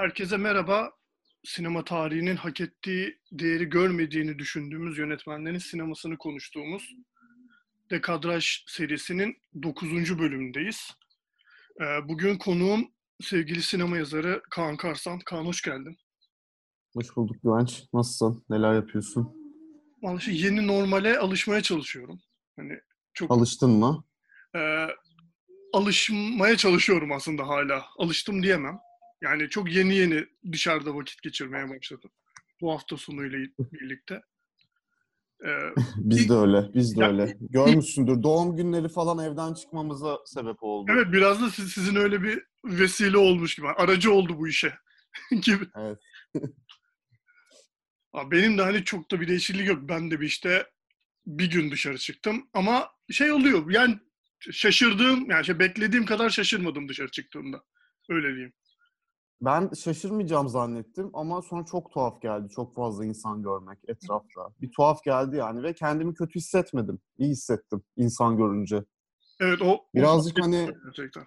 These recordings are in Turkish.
Herkese merhaba. Sinema tarihinin hak ettiği değeri görmediğini düşündüğümüz yönetmenlerin sinemasını konuştuğumuz Dekadraj serisinin 9. bölümündeyiz. Ee, Bugün konuğum sevgili sinema yazarı Kaan Karsan. Kaan hoş geldin. Hoş bulduk Güvenç. Nasılsın? Neler yapıyorsun? Vallahi yeni normale alışmaya çalışıyorum. Hani çok Alıştın mı? e, alışmaya çalışıyorum aslında hala. Alıştım diyemem. Yani çok yeni yeni dışarıda vakit geçirmeye başladım. Bu hafta sonuyla birlikte. Ee, Biz de öyle, biz de Ya- öyle. Görmüşsündür. Doğum günleri falan evden çıkmamıza sebep oldu. evet biraz da siz- sizin öyle bir vesile olmuş gibi. Aracı oldu bu işe gibi. Evet. Benim de hani çok da bir değişiklik yok. Ben de bir işte bir gün dışarı çıktım. Ama şey oluyor yani şaşırdığım yani şey beklediğim kadar şaşırmadım dışarı çıktığımda. Öyle diyeyim. Ben şaşırmayacağım zannettim ama sonra çok tuhaf geldi. Çok fazla insan görmek etrafta. Bir tuhaf geldi yani ve kendimi kötü hissetmedim. İyi hissettim insan görünce. Evet o Birazcık o- hani- gerçekten.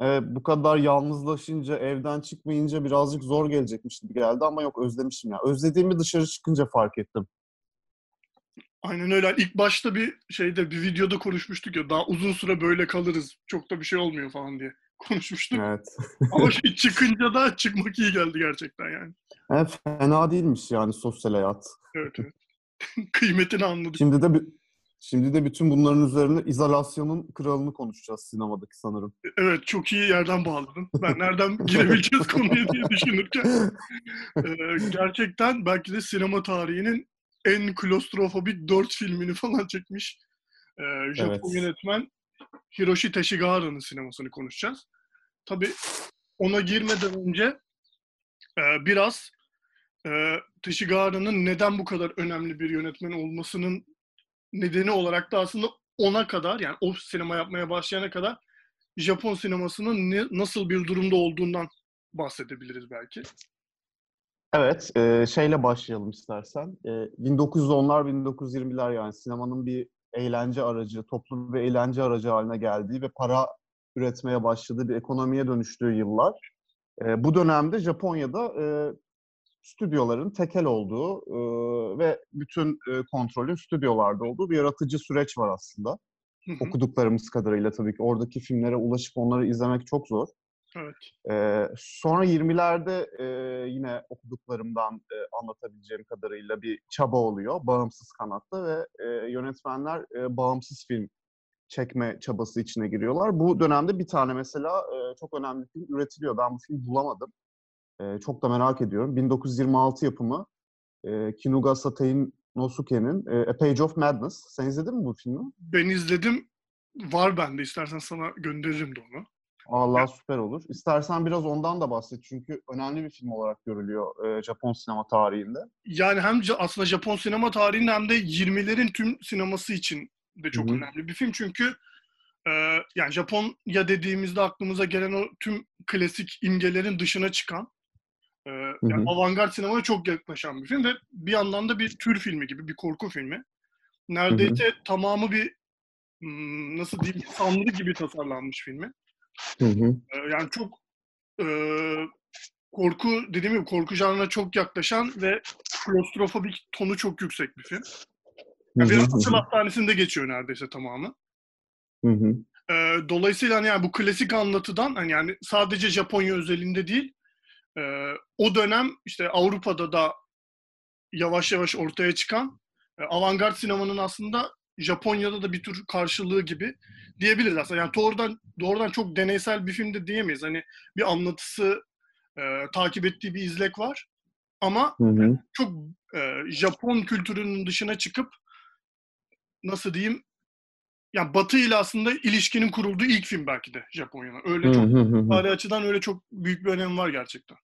Evet, bu kadar yalnızlaşınca, evden çıkmayınca birazcık zor gelecekmiş gibi geldi ama yok özlemişim ya. Özlediğimi dışarı çıkınca fark ettim. Aynen öyle. İlk başta bir şeyde bir videoda konuşmuştuk ya daha uzun süre böyle kalırız. Çok da bir şey olmuyor falan diye konuşmuştuk. Evet. Ama şey çıkınca da çıkmak iyi geldi gerçekten yani. Evet, fena değilmiş yani sosyal hayat. Evet evet. Kıymetini anladık. Şimdi de bir, şimdi de bütün bunların üzerine izolasyonun kralını konuşacağız sinemadaki sanırım. Evet çok iyi yerden bağladın. Ben nereden girebileceğiz konuya diye düşünürken. Ee, gerçekten belki de sinema tarihinin en klostrofobik dört filmini falan çekmiş. Ee, Japon Evet. yönetmen Hiroshi Teshigara'nın sinemasını konuşacağız. Tabii ona girmeden önce e, biraz e, Teshigara'nın neden bu kadar önemli bir yönetmen olmasının nedeni olarak da aslında ona kadar yani o sinema yapmaya başlayana kadar Japon sinemasının ne, nasıl bir durumda olduğundan bahsedebiliriz belki. Evet, e, şeyle başlayalım istersen. E, 1910'lar, 1920'ler yani sinemanın bir eğlence aracı, toplu bir eğlence aracı haline geldiği ve para üretmeye başladığı bir ekonomiye dönüştüğü yıllar. E, bu dönemde Japonya'da e, stüdyoların tekel olduğu e, ve bütün e, kontrolün stüdyolarda olduğu bir yaratıcı süreç var aslında. Okuduklarımız kadarıyla tabii ki oradaki filmlere ulaşıp onları izlemek çok zor. Evet. Ee, sonra 20'lerde e, yine okuduklarımdan e, anlatabileceğim kadarıyla bir çaba oluyor bağımsız kanatta ve e, yönetmenler e, bağımsız film çekme çabası içine giriyorlar. Bu dönemde bir tane mesela e, çok önemli film üretiliyor. Ben bu filmi bulamadım. E, çok da merak ediyorum. 1926 yapımı e, Kinuga Satei Nosuke'nin e, A Page of Madness. Sen izledin mi bu filmi? Ben izledim. Var bende. İstersen sana gönderirim de onu. Allah süper olur. İstersen biraz ondan da bahset çünkü önemli bir film olarak görülüyor e, Japon sinema tarihinde. Yani hem aslında Japon sinema tarihinin hem de 20'lerin tüm sineması için de çok Hı hı. önemli bir film. Çünkü e, yani Japonya dediğimizde aklımıza gelen o tüm klasik imgelerin dışına çıkan e, yani avantgard sinemaya çok yaklaşan bir film ve bir yandan da bir tür filmi gibi, bir korku filmi. Neredeyse tamamı bir nasıl diyeyim sanrı gibi tasarlanmış filmi. Hı hı. Ee, Yani çok e, korku dediğim gibi korku janrına çok yaklaşan ve klostrofobik tonu çok yüksek bir film. Yani hı hı. hastanesinde geçiyor neredeyse tamamı. Hı hı. Ee, dolayısıyla hani yani bu klasik anlatıdan hani yani sadece Japonya özelinde değil e, o dönem işte Avrupa'da da yavaş yavaş ortaya çıkan e, avantgard sinemanın aslında Japonya'da da bir tür karşılığı gibi diyebiliriz aslında. Yani doğrudan doğrudan çok deneysel bir film de diyemeyiz. Hani bir anlatısı e, takip ettiği bir izlek var. Ama Hı hı. çok e, Japon kültürünün dışına çıkıp nasıl diyeyim yani Batı ile aslında ilişkinin kurulduğu ilk film belki de Japonya'nın. Öyle çok tarih açıdan öyle çok büyük bir önemi var gerçekten.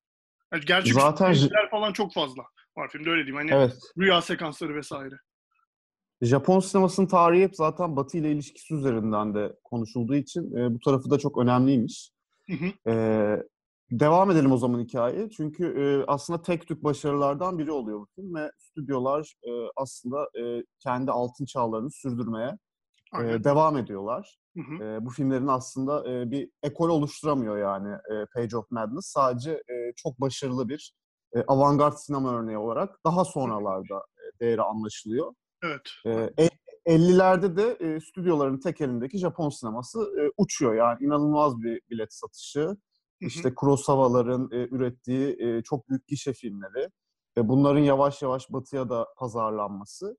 Yani gerçek Zaten falan çok fazla var filmde öyle diyeyim. Hani Evet. rüya sekansları vesaire. Japon sinemasının tarihi hep zaten Batı ile ilişkisi üzerinden de konuşulduğu için e, bu tarafı da çok önemliymiş. Hı hı. E, devam edelim o zaman hikaye. Çünkü e, aslında tek tük başarılardan biri oluyor bu film ve stüdyolar e, aslında e, kendi altın çağlarını sürdürmeye e, devam ediyorlar. Hı hı. E, bu filmlerin aslında e, bir ekol oluşturamıyor yani e, Page of Madness. Sadece e, çok başarılı bir e, avantgard sinema örneği olarak daha sonralarda e, değeri anlaşılıyor. Evet. E, 50'lerde de e, stüdyoların tek elindeki Japon sineması e, uçuyor. Yani inanılmaz bir bilet satışı. Hı hı. İşte Kurosawa'ların e, ürettiği e, çok büyük gişe filmleri. E, bunların yavaş yavaş batıya da pazarlanması.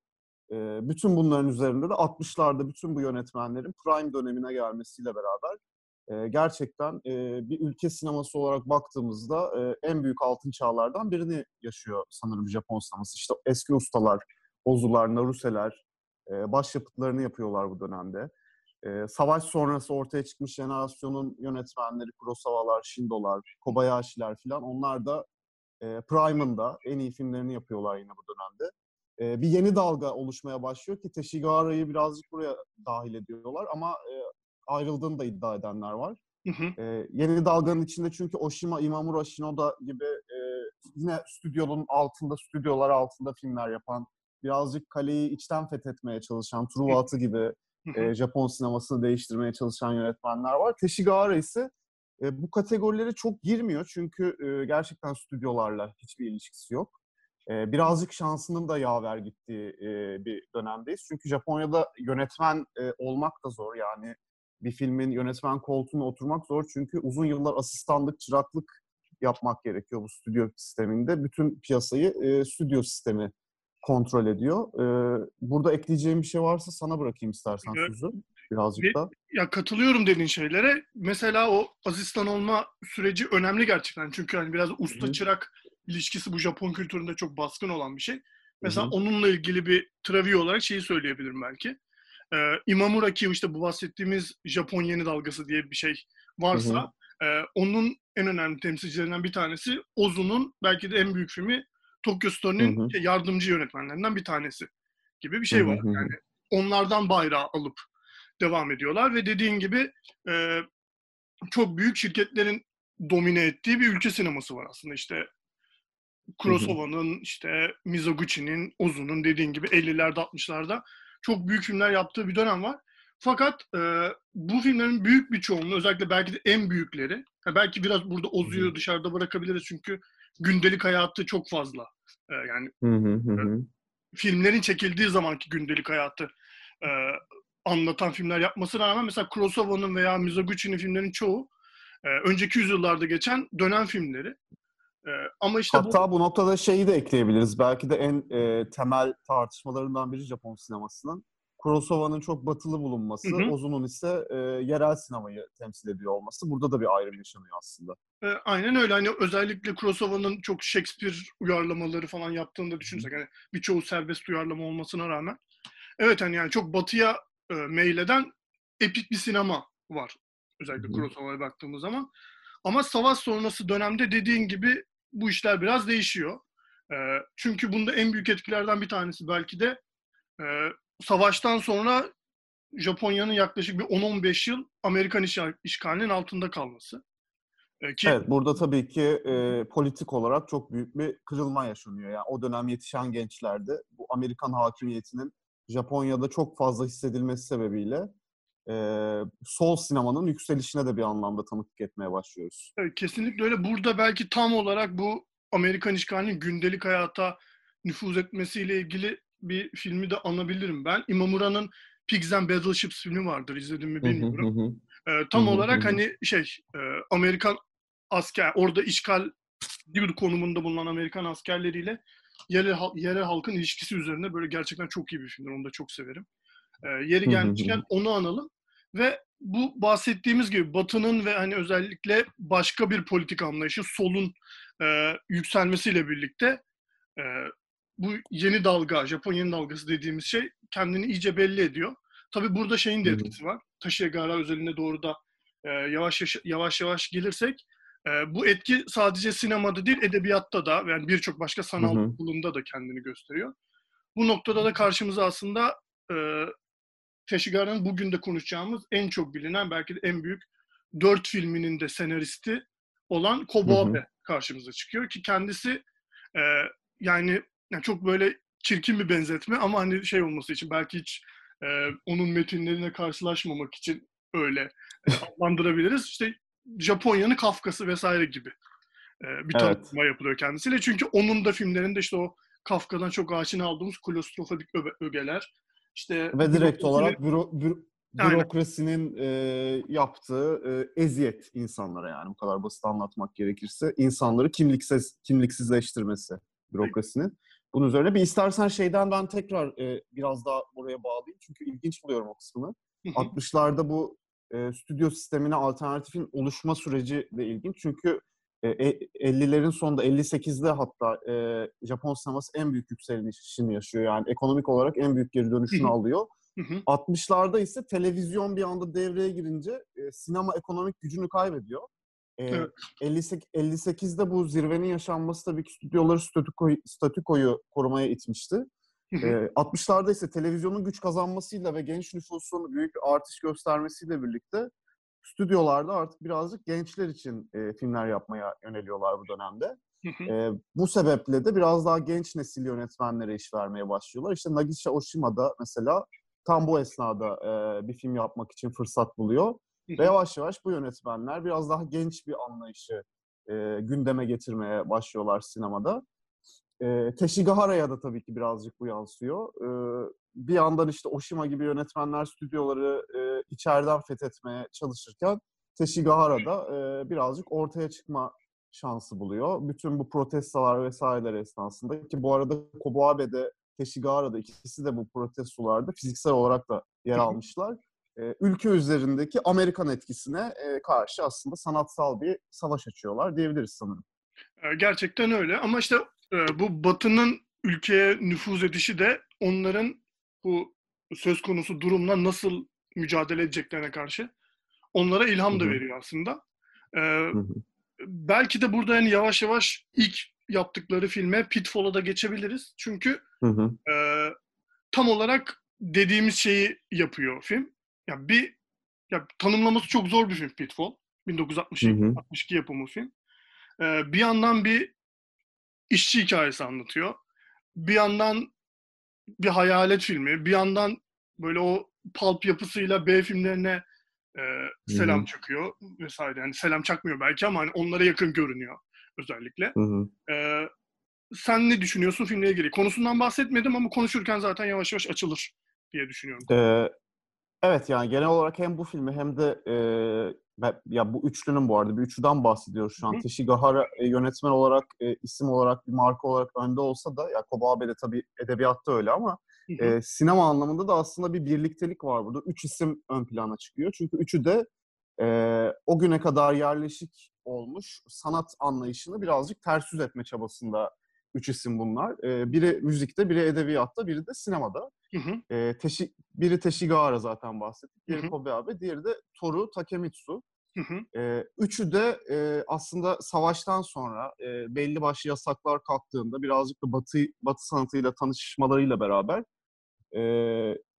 E, bütün bunların üzerinde de 60'larda bütün bu yönetmenlerin prime dönemine gelmesiyle beraber e, gerçekten e, bir ülke sineması olarak baktığımızda e, en büyük altın çağlardan birini yaşıyor sanırım Japon sineması. İşte eski ustalar, Ozular, Naruse'ler e, başyapıtlarını yapıyorlar bu dönemde. E, savaş sonrası ortaya çıkmış jenerasyonun yönetmenleri Kurosawa'lar, Shindo'lar, Kobayashi'ler falan onlar da e, Prime'ın en iyi filmlerini yapıyorlar yine bu dönemde. E, bir yeni dalga oluşmaya başlıyor ki Teshigara'yı birazcık buraya dahil ediyorlar ama e, ayrıldığını da iddia edenler var. Hı hı. E, yeni dalganın içinde çünkü Oshima, Imamura, Shinoda gibi e, yine stüdyonun altında, stüdyolar altında filmler yapan, birazcık kaleyi içten fethetmeye çalışan, Truva gibi e, Japon sinemasını değiştirmeye çalışan yönetmenler var. Teshigahara ise e, bu kategorilere çok girmiyor çünkü e, gerçekten stüdyolarla hiçbir ilişkisi yok. E, birazcık şansının da yaver gittiği e, bir dönemdeyiz. Çünkü Japonya'da yönetmen e, olmak da zor yani bir filmin yönetmen koltuğuna oturmak zor çünkü uzun yıllar asistanlık, çıraklık yapmak gerekiyor bu stüdyo sisteminde. Bütün piyasayı e, stüdyo sistemi kontrol ediyor. E, burada ekleyeceğim bir şey varsa sana bırakayım istersen Evet. sözü birazcık da. Ya katılıyorum dediğin şeylere. Mesela o asistan olma süreci önemli gerçekten. Çünkü hani biraz usta çırak ilişkisi bu Japon kültüründe çok baskın olan bir şey. Mesela Hı hı. onunla ilgili bir trivia olarak şeyi söyleyebilirim belki. Ee, Imamura ki işte bu bahsettiğimiz Japon yeni dalgası diye bir şey varsa e, onun en önemli temsilcilerinden bir tanesi Ozu'nun belki de en büyük filmi Tokyo şey, yardımcı yönetmenlerinden bir tanesi gibi bir şey var. hı hı. Yani onlardan bayrağı alıp devam ediyorlar ve dediğin gibi e, çok büyük şirketlerin domine ettiği bir ülke sineması var aslında. İşte Kurosawa'nın, işte Mizoguchi'nin, Ozu'nun dediğin gibi 50'lerde 60'larda çok büyük filmler yaptığı bir dönem var. Fakat e, bu filmlerin büyük bir çoğunluğu özellikle belki de en büyükleri belki biraz burada Ozu'yu dışarıda bırakabiliriz çünkü gündelik hayatı çok fazla. E, yani Hı hı hı hı. filmlerin çekildiği zamanki gündelik hayatı e, anlatan filmler yapmasına rağmen mesela Kurosawa'nın veya Mizoguchi'nin filmlerin çoğu e, önceki yüzyıllarda geçen dönem filmleri. E, ama işte bu Hatta bu noktada şeyi de ekleyebiliriz. Belki de en e, temel tartışmalarından biri Japon sinemasının. Kurosawa'nın çok batılı bulunması, Hı hı. Ozu'nun ise e, yerel sinemayı temsil ediyor olması. Burada da bir ayrım yaşanıyor aslında. E, aynen öyle. Hani özellikle Kurosawa'nın çok Shakespeare uyarlamaları falan yaptığını da düşünsek. Hani birçoğu serbest uyarlama olmasına rağmen. Evet hani yani çok batıya e, meyleden epik bir sinema var. Özellikle. Kurosawa'ya baktığımız zaman. Ama savaş sonrası dönemde dediğin gibi bu işler biraz değişiyor. E, çünkü bunda en büyük etkilerden bir tanesi belki de e, savaştan sonra Japonya'nın yaklaşık bir 10-15 yıl Amerikan işgal- işgalinin altında kalması. E, ki Evet, burada tabii ki e, politik olarak çok büyük bir kırılma yaşanıyor. Yani o dönem yetişen gençlerde bu Amerikan hakimiyetinin Japonya'da çok fazla hissedilmesi sebebiyle e, sol sinemanın yükselişine de bir anlamda tanıklık etmeye başlıyoruz. Evet, kesinlikle öyle. Burada belki tam olarak bu Amerikan işgalinin gündelik hayata nüfuz etmesiyle ilgili bir filmi de anabilirim ben. Imamura'nın Pigs and Battleships filmi vardır. İzledim mi bilmiyorum. Ee, tam olarak hani şey e, Amerikan asker orada işgal bir konumunda bulunan Amerikan askerleriyle yerel, yerel halkın ilişkisi üzerine böyle gerçekten çok iyi bir filmdir. Onu da çok severim. Ee, yeri gelmişken onu analım ve bu bahsettiğimiz gibi Batı'nın ve hani özellikle başka bir politik anlayışı solun e, yükselmesiyle birlikte e, bu yeni dalga, Japon yeni dalgası dediğimiz şey kendini iyice belli ediyor. Tabii burada şeyin de etkisi var. Taşiyagara özelinde doğru da e, yavaş yavaş yavaş gelirsek e, bu etki sadece sinemada değil edebiyatta da yani birçok başka sanal dalında da kendini gösteriyor. Bu noktada da karşımıza aslında e, Teshigara'nın bugün de konuşacağımız en çok bilinen belki de en büyük dört filminin de senaristi olan Kobo. Abe karşımıza çıkıyor ki kendisi e, yani, yani çok böyle çirkin bir benzetme ama hani şey olması için belki hiç e, onun metinlerine karşılaşmamak için öyle e, adlandırabiliriz. İşte Japonya'nın Kafkası vesaire gibi e, bir Evet. tanımlama yapılıyor kendisiyle. Çünkü onun da filmlerinde işte o Kafka'dan çok aşina aldığımız klostrofobik ögeler. İşte Ve direkt olarak büro, büro- bürokrasinin e, yaptığı e, eziyet insanlara yani bu kadar basit anlatmak gerekirse insanları kimliksiz kimliksizleştirmesi bürokrasinin. Bunun üzerine bir istersen şeyden ben tekrar e, biraz daha buraya bağlayayım çünkü ilginç buluyorum o kısmını. Hı hı, 60'larda bu e, stüdyo sistemine alternatifin oluşma süreci de ilginç. Çünkü e, e, 50'lerin sonunda 58'de hatta e, Japon sineması en büyük yükselişini yaşıyor. Yani ekonomik olarak en büyük geri dönüşünü alıyor. hı hı, 60'larda ise televizyon bir anda devreye girince e, sinema ekonomik gücünü kaybediyor. E, Evet. 58, 58'de bu zirvenin yaşanması tabii ki stüdyoları statükoyu, statükoyu korumaya itmişti. E, 60'larda ise televizyonun güç kazanmasıyla ve genç nüfusun büyük bir artış göstermesiyle birlikte stüdyolarda artık birazcık gençler için e, filmler yapmaya yöneliyorlar bu dönemde. E, bu sebeple de biraz daha genç nesil yönetmenlere iş vermeye başlıyorlar. İşte Nagisha Oshima da mesela tam bu esnada e, bir film yapmak için fırsat buluyor. Ve yavaş yavaş bu yönetmenler biraz daha genç bir anlayışı e, gündeme getirmeye başlıyorlar sinemada. E, Teshigahara'ya da tabii ki birazcık bu yansıyor. E, bir yandan işte Oshima gibi yönetmenler stüdyoları e, içeriden fethetmeye çalışırken Teshigahara da e, birazcık ortaya çıkma şansı buluyor. Bütün bu protestolar vesaireler esnasında ki bu arada Kobayabe'de Teshigahara'da ikisi de bu protestolarda fiziksel olarak da yer almışlar. E, ülke üzerindeki Amerikan etkisine e, karşı aslında sanatsal bir savaş açıyorlar diyebiliriz sanırım. E, Gerçekten öyle ama işte bu Batı'nın ülkeye nüfuz edişi de onların bu söz konusu durumla nasıl mücadele edeceklerine karşı onlara ilham da veriyor aslında. Belki de burada yani yavaş yavaş ilk yaptıkları filme Pitfall'a da geçebiliriz. Çünkü Hı hı. e, tam olarak dediğimiz şeyi yapıyor film. Ya bir ya tanımlaması çok zor bir film Pitfall. 1962 Hı hı. 62 yapımı film. E, bir yandan bir işçi hikayesi anlatıyor. Bir yandan bir hayalet filmi, bir yandan böyle o pulp yapısıyla B filmlerine e, selam hı. çakıyor vesaire. Yani selam çakmıyor belki ama hani onlara yakın görünüyor özellikle. Hı hı. E, sen ne düşünüyorsun filmle ilgili? Konusundan bahsetmedim ama konuşurken zaten yavaş yavaş açılır diye düşünüyorum. Ee, evet yani genel olarak hem bu filmi hem de e, ya bu üçlünün bu arada bir üçlüden bahsediyoruz şu an. hı. Teshigahara e, yönetmen olarak, e, isim olarak, bir marka olarak önde olsa da ya Kobabe de tabii edebiyatta öyle ama e, sinema anlamında da aslında bir birliktelik var burada. Üç isim ön plana çıkıyor. Çünkü üçü de e, o güne kadar yerleşik olmuş sanat anlayışını birazcık ters yüz etme çabasında üç isim bunlar. E, biri müzikte, biri edebiyatta, biri de sinemada. Hı hı. E, Teşi, biri Teshigahara zaten bahsettik. Diğeri hı. Kobabe, diğeri de Toru Takemitsu. Hı hı. E, üçü de e, aslında savaştan sonra e, belli başlı yasaklar kalktığında birazcık da Batı, Batı sanatıyla tanışmalarıyla beraber e,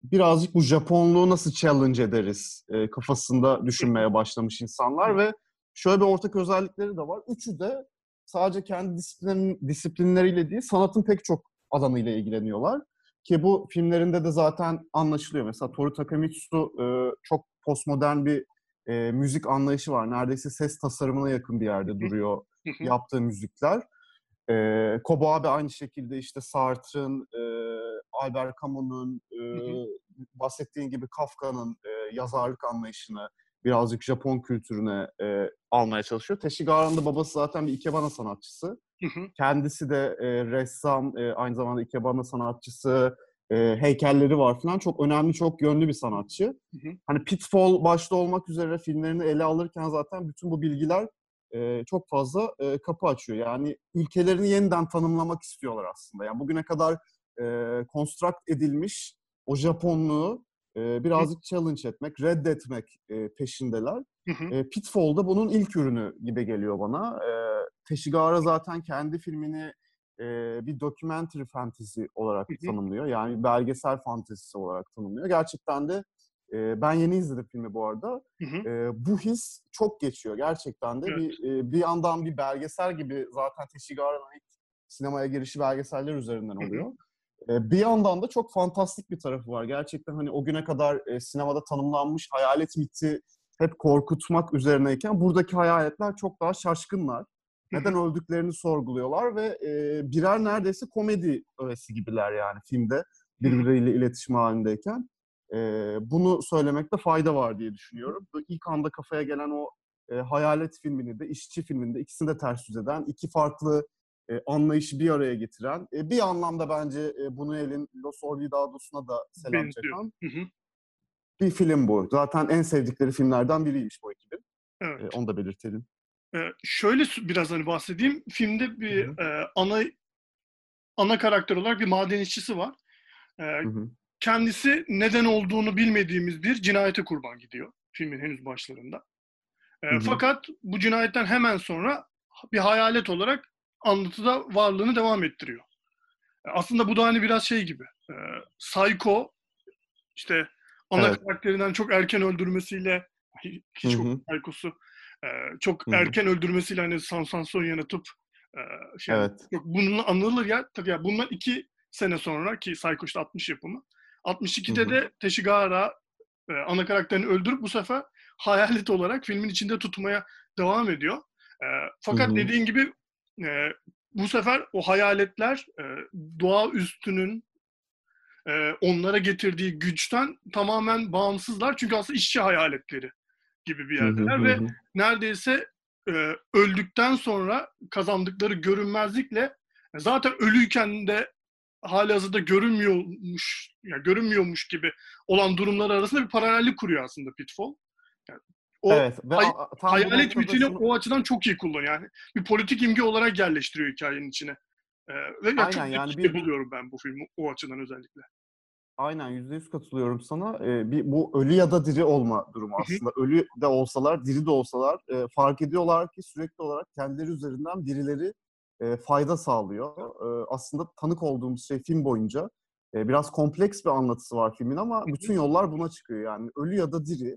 birazcık bu Japonluğu nasıl challenge ederiz e, kafasında düşünmeye başlamış insanlar ve şöyle bir ortak özellikleri de var. Üçü de sadece kendi disiplin, disiplinleriyle değil sanatın pek çok alanıyla ilgileniyorlar. Ki bu filmlerinde de zaten anlaşılıyor. Mesela Toru Takemitsu e, çok postmodern bir e, müzik anlayışı var. Neredeyse ses tasarımına yakın bir yerde duruyor yaptığı müzikler. E, Kobabe aynı şekilde işte Sartre'ın, e, Albert Camus'un, e, bahsettiğin gibi Kafka'nın e, yazarlık anlayışını birazcık Japon kültürüne e, almaya çalışıyor. Teshigara'nın da babası zaten bir ikebana sanatçısı. Hı hı. Kendisi de e, ressam, e, aynı zamanda ikebana sanatçısı, e, heykelleri var falan. Çok önemli, çok yönlü bir sanatçı. Hı hı. Hani Pitfall başta olmak üzere filmlerini ele alırken zaten bütün bu bilgiler e, çok fazla e, kapı açıyor. Yani ülkelerini yeniden tanımlamak istiyorlar aslında. Yani bugüne kadar e, construct edilmiş o Japonluğu e, birazcık challenge etmek, reddetmek e, peşindeler. E, Pitfall da bunun ilk ürünü gibi geliyor bana. E, Teshigahara zaten kendi filmini e, bir documentary fantasy olarak tanımlıyor. Yani belgesel fantezisi olarak tanımlıyor. Gerçekten de e, ben yeni izledim filmi bu arada. E, bu his çok geçiyor gerçekten de. Evet. Bir, e, bir yandan bir belgesel gibi zaten Teshigara'nın ilk sinemaya girişi belgeseller üzerinden Hı hı. E, bir yandan da çok fantastik bir tarafı var. Gerçekten hani o güne kadar e, sinemada tanımlanmış hayalet miti hep korkutmak üzerineyken buradaki hayaletler çok daha şaşkınlar. Neden öldüklerini sorguluyorlar ve e, birer neredeyse komedi öğesi gibiler yani filmde birbirleriyle iletişim halindeyken. Bunu söylemekte fayda var diye düşünüyorum. İlk anda kafaya gelen o Hayalet filmini de, işçi filminde ikisini de ters yüz eden, iki farklı e, anlayışı bir araya getiren, e, bir anlamda bence e, Buñuel'in Los Olvidados'una da selam Benziyor. çeken Hı hı. bir film bu. Zaten en sevdikleri filmlerden biriymiş bu ekibin. Evet. E, onu da belirtelim. Şöyle biraz hani bahsedeyim. Filmde bir Hı e, ana ana karakter olarak bir maden işçisi var. Hı hı. kendisi neden olduğunu bilmediğimiz bir cinayete kurban gidiyor filmin henüz başlarında. Hı hı. Fakat bu cinayetten hemen sonra bir hayalet olarak anlatıda varlığını devam ettiriyor. Ee, Aslında bu da hani biraz şey gibi. E, Psycho işte ana Evet. karakterinden çok erken öldürmesiyle hiç. Psycho'su e, çok Hı hı. erken öldürmesiyle hani sansasyon yaratıp e, şey Evet. Yok bununla anılır ya. Tabii ya bundan iki sene sonra ki Psycho işte 60 yapımı. 62'de Hı hı. de Teshigahara e, ana karakterini öldürüp bu sefer hayalet olarak filmin içinde tutmaya devam ediyor. E, fakat Hı hı. dediğin gibi e, bu sefer o hayaletler e, doğa üstünün e, onlara getirdiği güçten tamamen bağımsızlar. Çünkü aslında işçi hayaletleri gibi bir hı, yerdeler hı ve hı. neredeyse e, öldükten sonra kazandıkları görünmezlikle e, zaten ölüyken de halihazırda görünmüyormuş yani görünmüyormuş gibi olan durumlar arasında bir paralellik kuruyor aslında Pitfall. Yani o evet. Ve hay- hayalet mitini şunu- o açıdan çok iyi kullanıyor. Yani bir politik imge olarak yerleştiriyor hikayenin içine. E, ve Aynen, çok yani bir- buluyorum ben bu filmi o açıdan özellikle. Aynen yüzde yüz katılıyorum sana. Ee, bir bu ölü ya da diri olma durumu aslında. Ölü de olsalar, diri de olsalar e, fark ediyorlar ki sürekli olarak kendileri üzerinden birileri e, fayda sağlıyor. E, aslında tanık olduğumuz şey film boyunca e, biraz kompleks bir anlatısı var filmin ama bütün yollar buna çıkıyor. Yani ölü ya da diri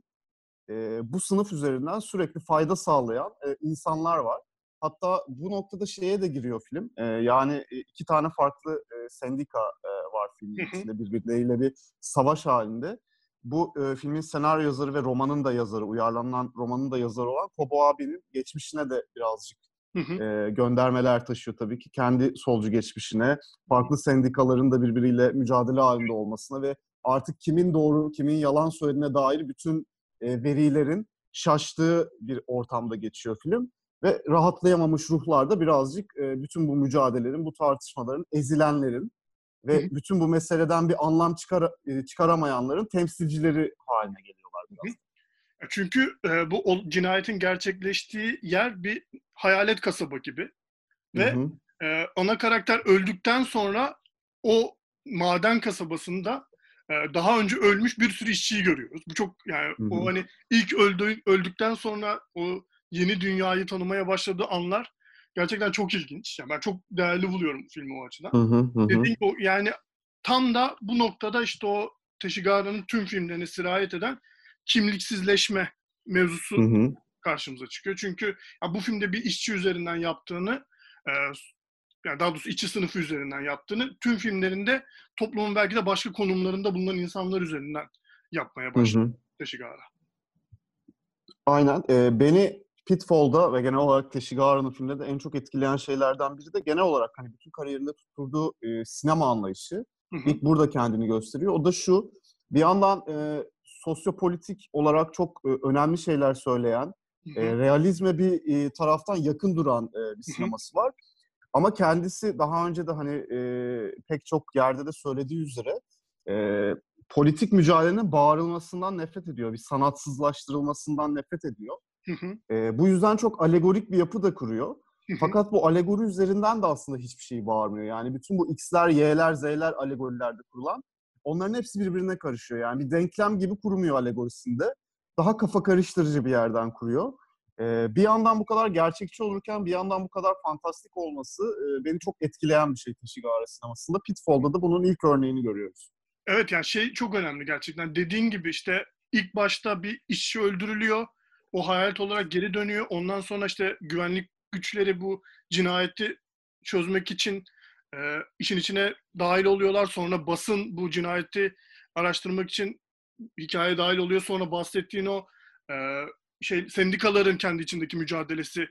e, bu sınıf üzerinden sürekli fayda sağlayan e, insanlar var. Hatta bu noktada şeye de giriyor film. E, yani iki tane farklı e, sendika e, var filmin içinde birbirleriyle bir savaş halinde. Bu e, filmin senaryo yazarı ve romanın da yazarı, uyarlanan romanın da yazarı olan Kobo abinin geçmişine de birazcık Hı hı. e, göndermeler taşıyor tabii ki. Kendi solcu geçmişine, farklı sendikaların da birbiriyle mücadele halinde olmasına ve artık kimin doğru, kimin yalan söylediğine dair bütün e, verilerin şaştığı bir ortamda geçiyor film. Ve rahatlayamamış ruhlar da birazcık e, bütün bu mücadelelerin, bu tartışmaların, ezilenlerin ve Hı bütün bu meseleden bir anlam çıkar, e, çıkaramayanların temsilcileri haline geliyorlar biraz. E, Çünkü e, bu cinayetin gerçekleştiği yer bir hayalet kasaba gibi. Ve Hı hı. e, ana karakter öldükten sonra o maden kasabasında daha önce ölmüş bir sürü işçiyi görüyoruz. Bu çok yani Hı hı. o hani ilk öldü, öldükten sonra o yeni dünyayı tanımaya başladığı anlar gerçekten çok ilginç. Yani ben çok değerli buluyorum filmi o açıdan. Hı hı hı. Dediğim gibi yani tam da bu noktada işte o Teshigara'nın tüm filmlerine sirayet eden kimliksizleşme mevzusu Hı hı. karşımıza çıkıyor. Çünkü ya bu filmde bir işçi üzerinden yaptığını e, yani daha doğrusu işçi sınıfı üzerinden yaptığını tüm filmlerinde toplumun belki de başka konumlarında bulunan insanlar üzerinden yapmaya başladı hı. Teshigara. Aynen. Ee, beni Pitfall'da ve genel olarak Teshigara'nın filmde de en çok etkileyen şeylerden biri de genel olarak hani bütün kariyerinde tutturduğu e, sinema anlayışı. Hı hı. İlk burada kendini gösteriyor. O da şu, bir yandan e, sosyopolitik olarak çok e, önemli şeyler söyleyen, Hı e, hı. realizme bir e, taraftan yakın duran e, bir sineması var. Ama kendisi daha önce de hani e, pek çok yerde de söylediği üzere e, politik mücadelenin bağırılmasından nefret ediyor. Bir sanatsızlaştırılmasından nefret ediyor. Hı hı. E, bu yüzden çok alegorik bir yapı da kuruyor. Hı hı. Fakat bu alegori üzerinden de aslında hiçbir şey bağırmıyor. Yani bütün bu X'ler, Y'ler, Z'ler alegorilerde kurulan onların hepsi birbirine karışıyor. Yani bir denklem gibi kurmuyor alegorisinde. Daha kafa karıştırıcı bir yerden kuruyor. Ee, bir yandan bu kadar gerçekçi olurken bir yandan bu kadar fantastik olması e, beni çok etkileyen bir şey Teshigara sinemasında. Pitfall'da da bunun ilk örneğini görüyoruz. Evet yani şey çok önemli gerçekten. Dediğin gibi işte ilk başta bir işçi öldürülüyor. O hayalet olarak geri dönüyor. Ondan sonra işte güvenlik güçleri bu cinayeti çözmek için e, işin içine dahil oluyorlar. Sonra basın bu cinayeti araştırmak için hikaye dahil oluyor. Sonra bahsettiğin o e, şey sendikaların kendi içindeki mücadelesi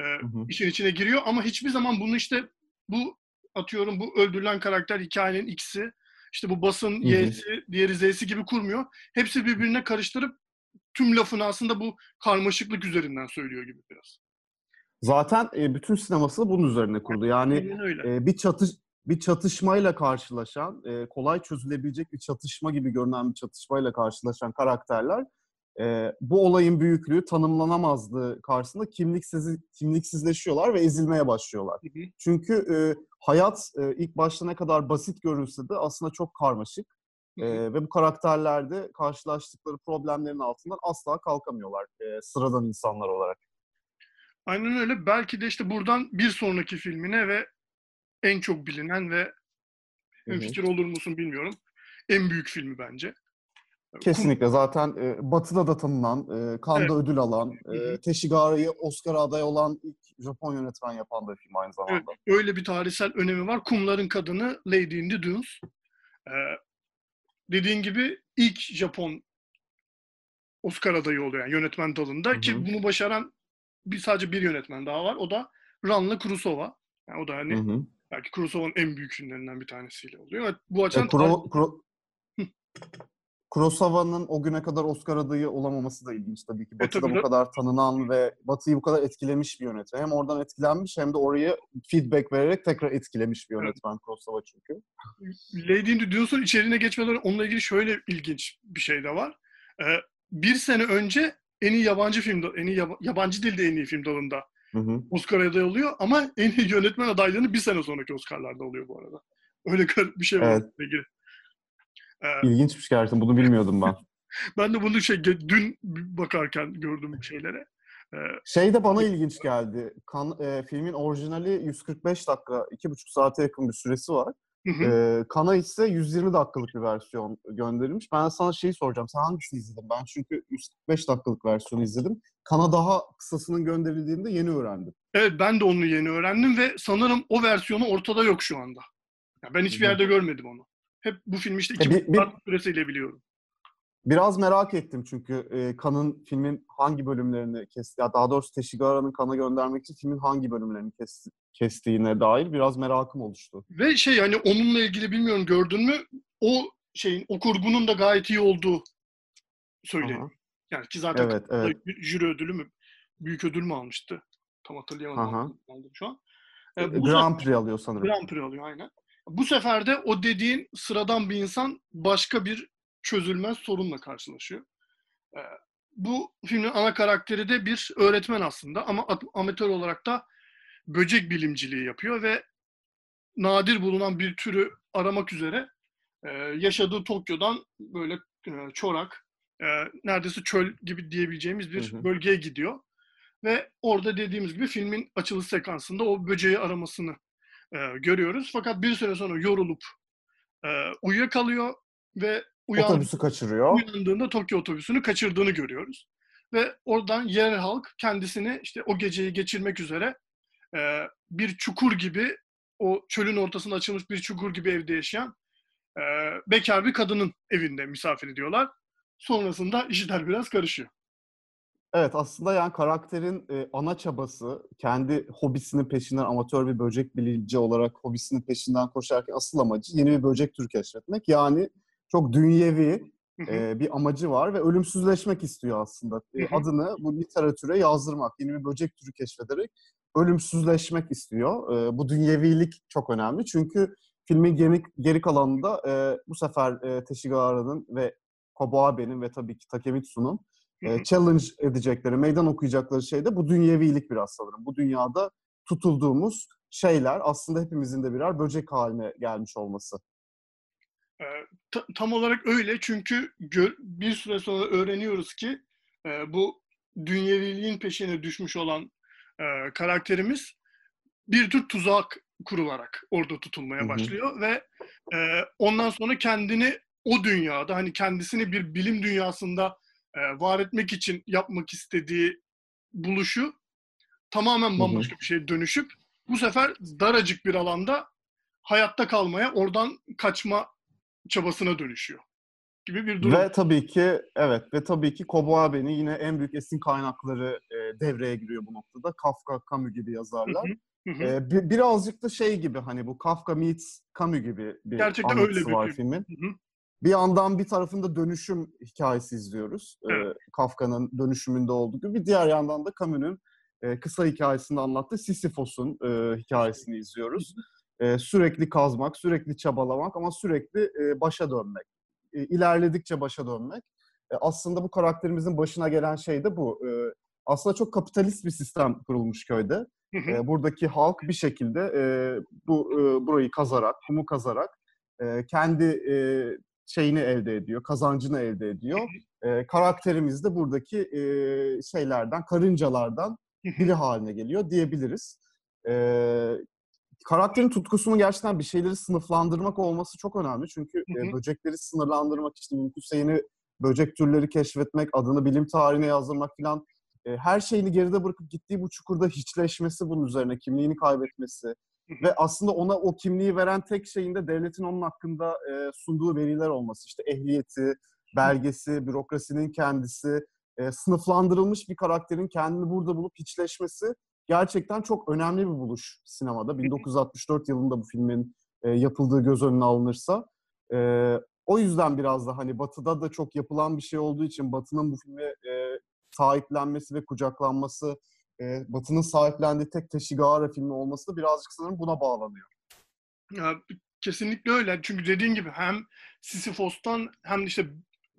e, Hı hı. işin içine giriyor ama hiçbir zaman bunu işte bu atıyorum bu öldürülen karakter hikayenin X'i işte bu basın. Y'si, diğeri Z'si gibi kurmuyor. Hepsi birbirine karıştırıp tüm lafını aslında bu karmaşıklık üzerinden söylüyor gibi biraz. Zaten e, bütün sineması bunun üzerine kurdu. Yani e, bir çatış bir çatışmayla karşılaşan, e, kolay çözülebilecek bir çatışma gibi görünen bir çatışmayla karşılaşan karakterler e, bu olayın büyüklüğü, tanımlanamazlığı karşısında kimliksiz kimliksizleşiyorlar ve ezilmeye başlıyorlar. Hı hı. Çünkü e, hayat e, ilk başta ne kadar basit görünse de aslında çok karmaşık. Hı hı. E, ve bu karakterler de karşılaştıkları problemlerin altından asla kalkamıyorlar e, sıradan insanlar olarak. Aynen öyle. Belki de işte buradan bir sonraki filmine ve en çok bilinen ve Hı hı. fikir olur musun bilmiyorum. En büyük filmi bence. Kesinlikle zaten e, Batı'da da tanınan, e, Cannes'da Evet. ödül alan, e, hı. Teşigara'yı Oscar'a aday olan ilk Japon yönetmen yapan da film aynı zamanda. Evet, öyle bir tarihsel önemi var. Kumların Kadını Lady in the Dunes. Ee, dediğin gibi ilk Japon Oscar adayı oluyor yani yönetmen dalında Hı hı. ki bunu başaran bir sadece bir yönetmen daha var. O da Ranla Kurosawa. Yani o da hani Hı hı. belki Kurosawa'nın en büyük filmlerinden bir tanesiyle oluyor. Evet, bu E, açıdan Kuro, Kuro, Kurosawa'nın o güne kadar Oscar adayı olamaması da ilginç tabii ki. Batı'da bu kadar tanınan ve Batı'yı bu kadar etkilemiş bir yönetmen. Hem oradan etkilenmiş hem de orayı feedback vererek tekrar etkilemiş bir Evet. yönetmen Kurosawa çünkü. Lady in the Dunes'un içeriğine geçmeden onunla ilgili şöyle ilginç bir şey de var. Ee, bir sene önce en iyi yabancı film, en iyi yaba- yabancı dilde en iyi film dalında Hı hı. Oscar adayı oluyor ama en iyi yönetmen adaylığını bir sene sonraki Oscar'larda oluyor bu arada. Öyle garip bir şey var Evet. ilgili. İlginçmiş gerçekten. Bunu bilmiyordum ben. ben de bunu şey dün bakarken gördüm şeylere. Ee, Şey de bana ilginç geldi. Kan, e, filmin orijinali 145 dakika, 2,5 saate yakın bir süresi var. hı hı. E, Kana ise 120 dakikalık bir versiyon gönderilmiş. Ben sana şeyi soracağım. Sen hangisini izledin? Ben çünkü 145 dakikalık versiyonu izledim. Kana daha kısasının gönderildiğini de yeni öğrendim. Evet ben de onu yeni öğrendim ve sanırım o versiyonu ortada yok şu anda. Ya ben hiçbir yerde görmedim onu. Hep bu filmi işte E, iki bir- buçuk saat süresiyle biliyorum. Biraz merak ettim çünkü e, Kan'ın filmin hangi bölümlerini kesti, ya daha doğrusu Teşigara'nın Kan'a göndermek için filmin hangi bölümlerini kes, kestiğine dair biraz merakım oluştu. Ve şey hani onunla ilgili bilmiyorum gördün mü? O şeyin o kurgunun da gayet iyi olduğu söyleniyor. Yani ki zaten Evet, evet. jüri ödülü mü? Büyük ödül mü almıştı? Tam hatırlayamadım. Aklımda şu an. E, Ee, bu Grand Prix alıyor sanırım. Grand Prix alıyor aynen. Bu sefer de o dediğin sıradan bir insan başka bir çözülmez sorunla karşılaşıyor. Ee, bu filmin ana karakteri de bir öğretmen aslında ama at- amatör olarak da böcek bilimciliği yapıyor ve nadir bulunan bir türü aramak üzere e, yaşadığı Tokyo'dan böyle e, çorak, e, neredeyse çöl gibi diyebileceğimiz bir Hı hı. bölgeye gidiyor. Ve orada dediğimiz gibi filmin açılış sekansında o böceği aramasını e, görüyoruz. Fakat bir süre sonra yorulup e, uyuyakalıyor ve uyan, Otobüsü kaçırıyor. uyandığında Tokyo otobüsünü kaçırdığını görüyoruz. Ve oradan yerel halk kendisini işte o geceyi geçirmek üzere e, bir çukur gibi o çölün ortasında açılmış bir çukur gibi evde yaşayan e, bekar bir kadının evinde misafir ediyorlar. Sonrasında işler biraz karışıyor. Evet aslında yani karakterin e, ana çabası kendi hobisinin peşinden amatör bir böcek bilimci olarak hobisinin peşinden koşarken asıl amacı yeni bir böcek türü keşfetmek. Yani çok dünyevi e, bir amacı var ve ölümsüzleşmek istiyor aslında. E, adını bu literatüre yazdırmak, yeni bir böcek türü keşfederek ölümsüzleşmek istiyor. E, bu dünyevilik çok önemli çünkü filmin geri, geri kalanında e, bu sefer e, Teshigara'nın ve Kobayabe'nin ve tabii ki Takemitsu'nun. E, challenge edecekleri, meydan okuyacakları şey de bu dünyevilik biraz sanırım. Bu dünyada tutulduğumuz şeyler aslında hepimizin de birer böcek haline gelmiş olması. E, ta- tam olarak öyle çünkü gö- bir süre sonra öğreniyoruz ki e, bu dünyeviliğin peşine düşmüş olan e, karakterimiz bir tür tuzak kurularak orada tutulmaya Hı hı. başlıyor ve e, ondan sonra kendini o dünyada hani kendisini bir bilim dünyasında e, var etmek için yapmak istediği buluşu tamamen hı. bambaşka bir şeye dönüşüp bu sefer daracık bir alanda hayatta kalmaya, oradan kaçma çabasına dönüşüyor gibi bir durum. Ve tabii ki evet ve tabii ki Kobo Abe'nin yine en büyük esin kaynakları e, devreye giriyor bu noktada. Kafka, Camus gibi yazarlar. Hı hı. E, bi- birazcık da şey gibi hani bu Kafka meets Camus gibi bir Gerçekten öyle bir var film. filmin. Hı hı. Bir yandan bir tarafında dönüşüm hikayesi izliyoruz. E, Evet. Kafka'nın dönüşümünde olduğu gibi. Bir diğer yandan da Camus'un e, kısa hikayesinde anlattığı Sisyphos'un e, hikayesini izliyoruz. E, sürekli kazmak, sürekli çabalamak ama sürekli e, başa dönmek. E, ilerledikçe başa dönmek. E, aslında bu karakterimizin başına gelen şey de bu. E, aslında çok kapitalist bir sistem kurulmuş köyde. E, buradaki halk bir şekilde e, bu e, burayı kazarak, kumu kazarak e, kendi e, şeyini elde ediyor, kazancını elde ediyor. E, karakterimiz de buradaki e, şeylerden, karıncalardan biri haline geliyor diyebiliriz. E, karakterin tutkusunun gerçekten bir şeyleri sınıflandırmak olması çok önemli. Çünkü e, böcekleri sınırlandırmak, işte mümkünse yeni böcek türleri keşfetmek, adını bilim tarihine yazdırmak falan e, her şeyini geride bırakıp gittiği bu çukurda hiçleşmesi bunun üzerine, kimliğini kaybetmesi. Ve aslında ona o kimliği veren tek şeyin de devletin onun hakkında e, sunduğu veriler olması. İşte ehliyeti, belgesi, bürokrasinin kendisi, e, sınıflandırılmış bir karakterin kendini burada bulup hiçleşmesi gerçekten çok önemli bir buluş sinemada. 1964 yılında bu filmin e, yapıldığı göz önüne alınırsa. E, o yüzden biraz da hani Batı'da da çok yapılan bir şey olduğu için Batı'nın bu filme e, sahiplenmesi ve kucaklanması, e, Batı'nın sahiplendiği tek Teşigahara filmi olması da birazcık sanırım buna bağlanıyor. Ya, kesinlikle öyle. Çünkü dediğin gibi hem Sisyphos'tan hem de işte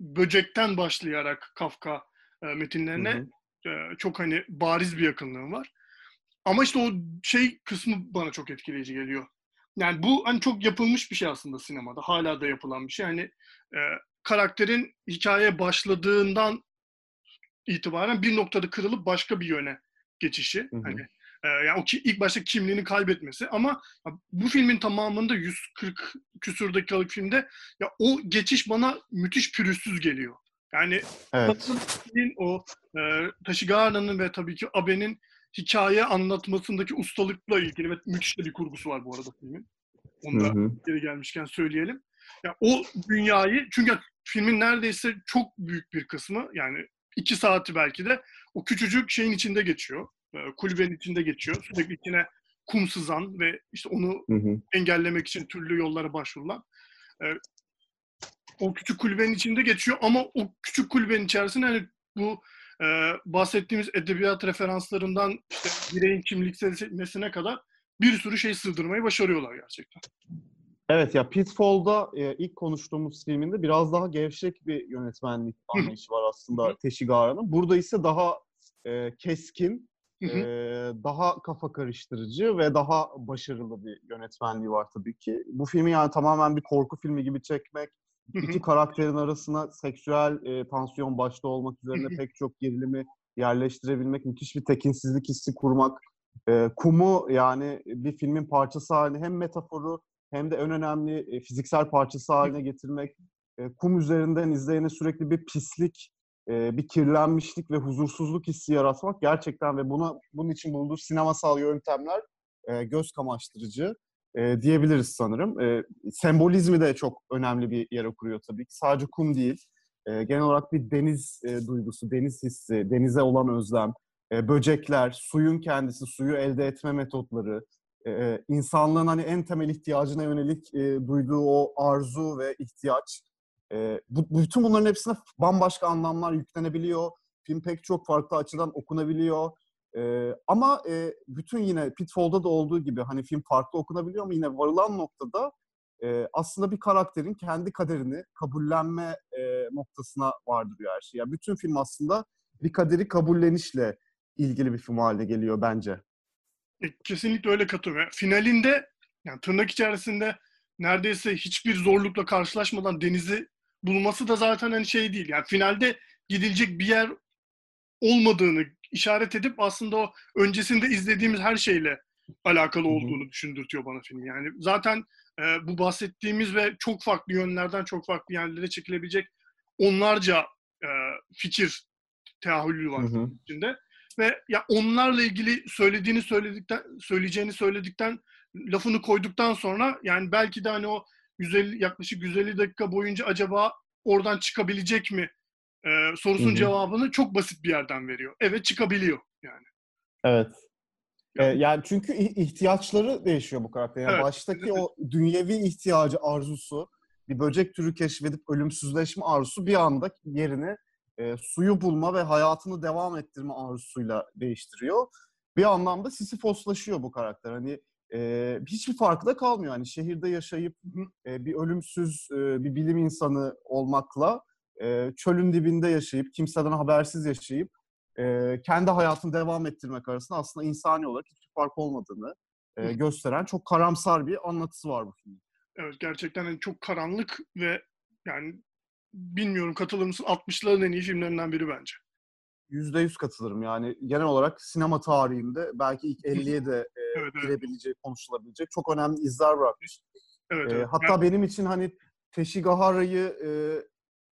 böcekten başlayarak Kafka e, metinlerine Hı hı. e, çok hani bariz bir yakınlığım var. Ama işte o şey kısmı bana çok etkileyici geliyor. Yani bu hani çok yapılmış bir şey aslında sinemada. Hala da yapılan bir şey. Hani e, karakterin hikaye başladığından itibaren bir noktada kırılıp başka bir yöne geçişi. Hı hı. Hani e, yani o ki, ilk başta kimliğini kaybetmesi ama bu filmin tamamında 140 küsur dakikalık filmde ya o geçiş bana müthiş pürüzsüz geliyor. Yani Evet. o e, Tashigara'nın ve tabii ki Abe'nin hikaye anlatmasındaki ustalıkla ilgili ve müthiş bir kurgusu var bu arada filmin. Onu da Hı hı. geri gelmişken söyleyelim. Ya o dünyayı çünkü filmin neredeyse çok büyük bir kısmı yani iki saati belki de o küçücük şeyin içinde geçiyor. E, kulübenin içinde geçiyor. Sürekli içine kum sızan ve işte onu Hı hı. engellemek için türlü yollara başvurulan. e, o küçük kulübenin içinde geçiyor ama o küçük kulübenin içerisinde hani bu e, bahsettiğimiz edebiyat referanslarından işte bireyin kimlikselmesine kadar bir sürü şey sığdırmayı başarıyorlar gerçekten. Evet ya Pitfall'da e, ilk konuştuğumuz filminde biraz daha gevşek bir yönetmenlik anlayışı var aslında. Teşigara'nın. Burada ise daha e, keskin, e, daha kafa karıştırıcı ve daha başarılı bir yönetmenliği var tabii ki. Bu filmi yani tamamen bir korku filmi gibi çekmek, iki karakterin arasına seksüel e, tansiyon başta olmak hı. pek çok gerilimi yerleştirebilmek, müthiş bir tekinsizlik hissi kurmak, e, kumu yani bir filmin parçası haline hem metaforu hem de en önemli e, fiziksel parçası haline getirmek, e, kum üzerinden izleyene sürekli bir pislik, e, bir kirlenmişlik ve huzursuzluk hissi yaratmak gerçekten ve buna bunun için bulunduğu sinemasal yöntemler göz kamaştırıcı diyebiliriz sanırım. Sembolizmi de çok önemli bir yere kuruyor tabii ki. Sadece kum değil, genel olarak bir deniz duygusu, deniz hissi, denize olan özlem, böcekler, suyun kendisi, suyu elde etme metotları, e, insanlığın hani en temel ihtiyacına yönelik e, duyduğu o arzu ve ihtiyaç. E, bu, bütün bunların hepsine bambaşka anlamlar yüklenebiliyor. Film pek çok farklı açıdan okunabiliyor. E, ama e, bütün yine Pitfall'da da olduğu gibi hani film farklı okunabiliyor ama yine varılan noktada e, aslında bir karakterin kendi kaderini kabullenme e, noktasına vardırıyor her şey. Yani bütün film aslında bir kaderi kabullenişle ilgili bir film haline geliyor bence. E, kesinlikle öyle katılıyorum. Yani finalinde yani tırnak içerisinde neredeyse hiçbir zorlukla karşılaşmadan denizi bulması da zaten hani şey değil. Yani finalde gidilecek bir yer olmadığını işaret edip aslında o öncesinde izlediğimiz her şeyle alakalı olduğunu düşündürtüyor bana film. Yani zaten e, bu bahsettiğimiz ve çok farklı yönlerden çok farklı yerlere çekilebilecek onlarca e, fikir teahhülü var Hı hı. içinde. Ve ya onlarla ilgili söylediğini söyledikten söyleyeceğini söyledikten lafını koyduktan sonra yani belki de hani o 150 yaklaşık 150 dakika boyunca acaba oradan çıkabilecek mi e, sorusunun Hı hı. cevabını çok basit bir yerden veriyor. Evet çıkabiliyor yani. Evet. Ee, yani çünkü ihtiyaçları değişiyor bu karakter. Yani Evet, baştaki o dünyevi ihtiyacı, arzusu, bir böcek türü keşfedip ölümsüzleşme arzusu bir anda yerini e, suyu bulma ve hayatını devam ettirme arzusuyla değiştiriyor. Bir anlamda Sisyphoslaşıyor bu karakter. Hani e, hiçbir farkı da kalmıyor. Hani şehirde yaşayıp e, bir ölümsüz e, bir bilim insanı olmakla e, çölün dibinde yaşayıp, kimseden habersiz yaşayıp e, kendi hayatını devam ettirmek arasında aslında insani olarak hiçbir fark olmadığını e, gösteren çok karamsar bir anlatısı var bu filmin. Evet gerçekten hani çok karanlık ve yani bilmiyorum katılır mısın 60'ların en iyi filmlerinden biri bence. Yüzde yüz katılırım yani genel olarak sinema tarihinde belki ilk 50'ye de e, Evet evet. girebilecek, konuşulabilecek çok önemli izler bırakmış. evet, E, evet. hatta benim için hani Teshigahara'yı e,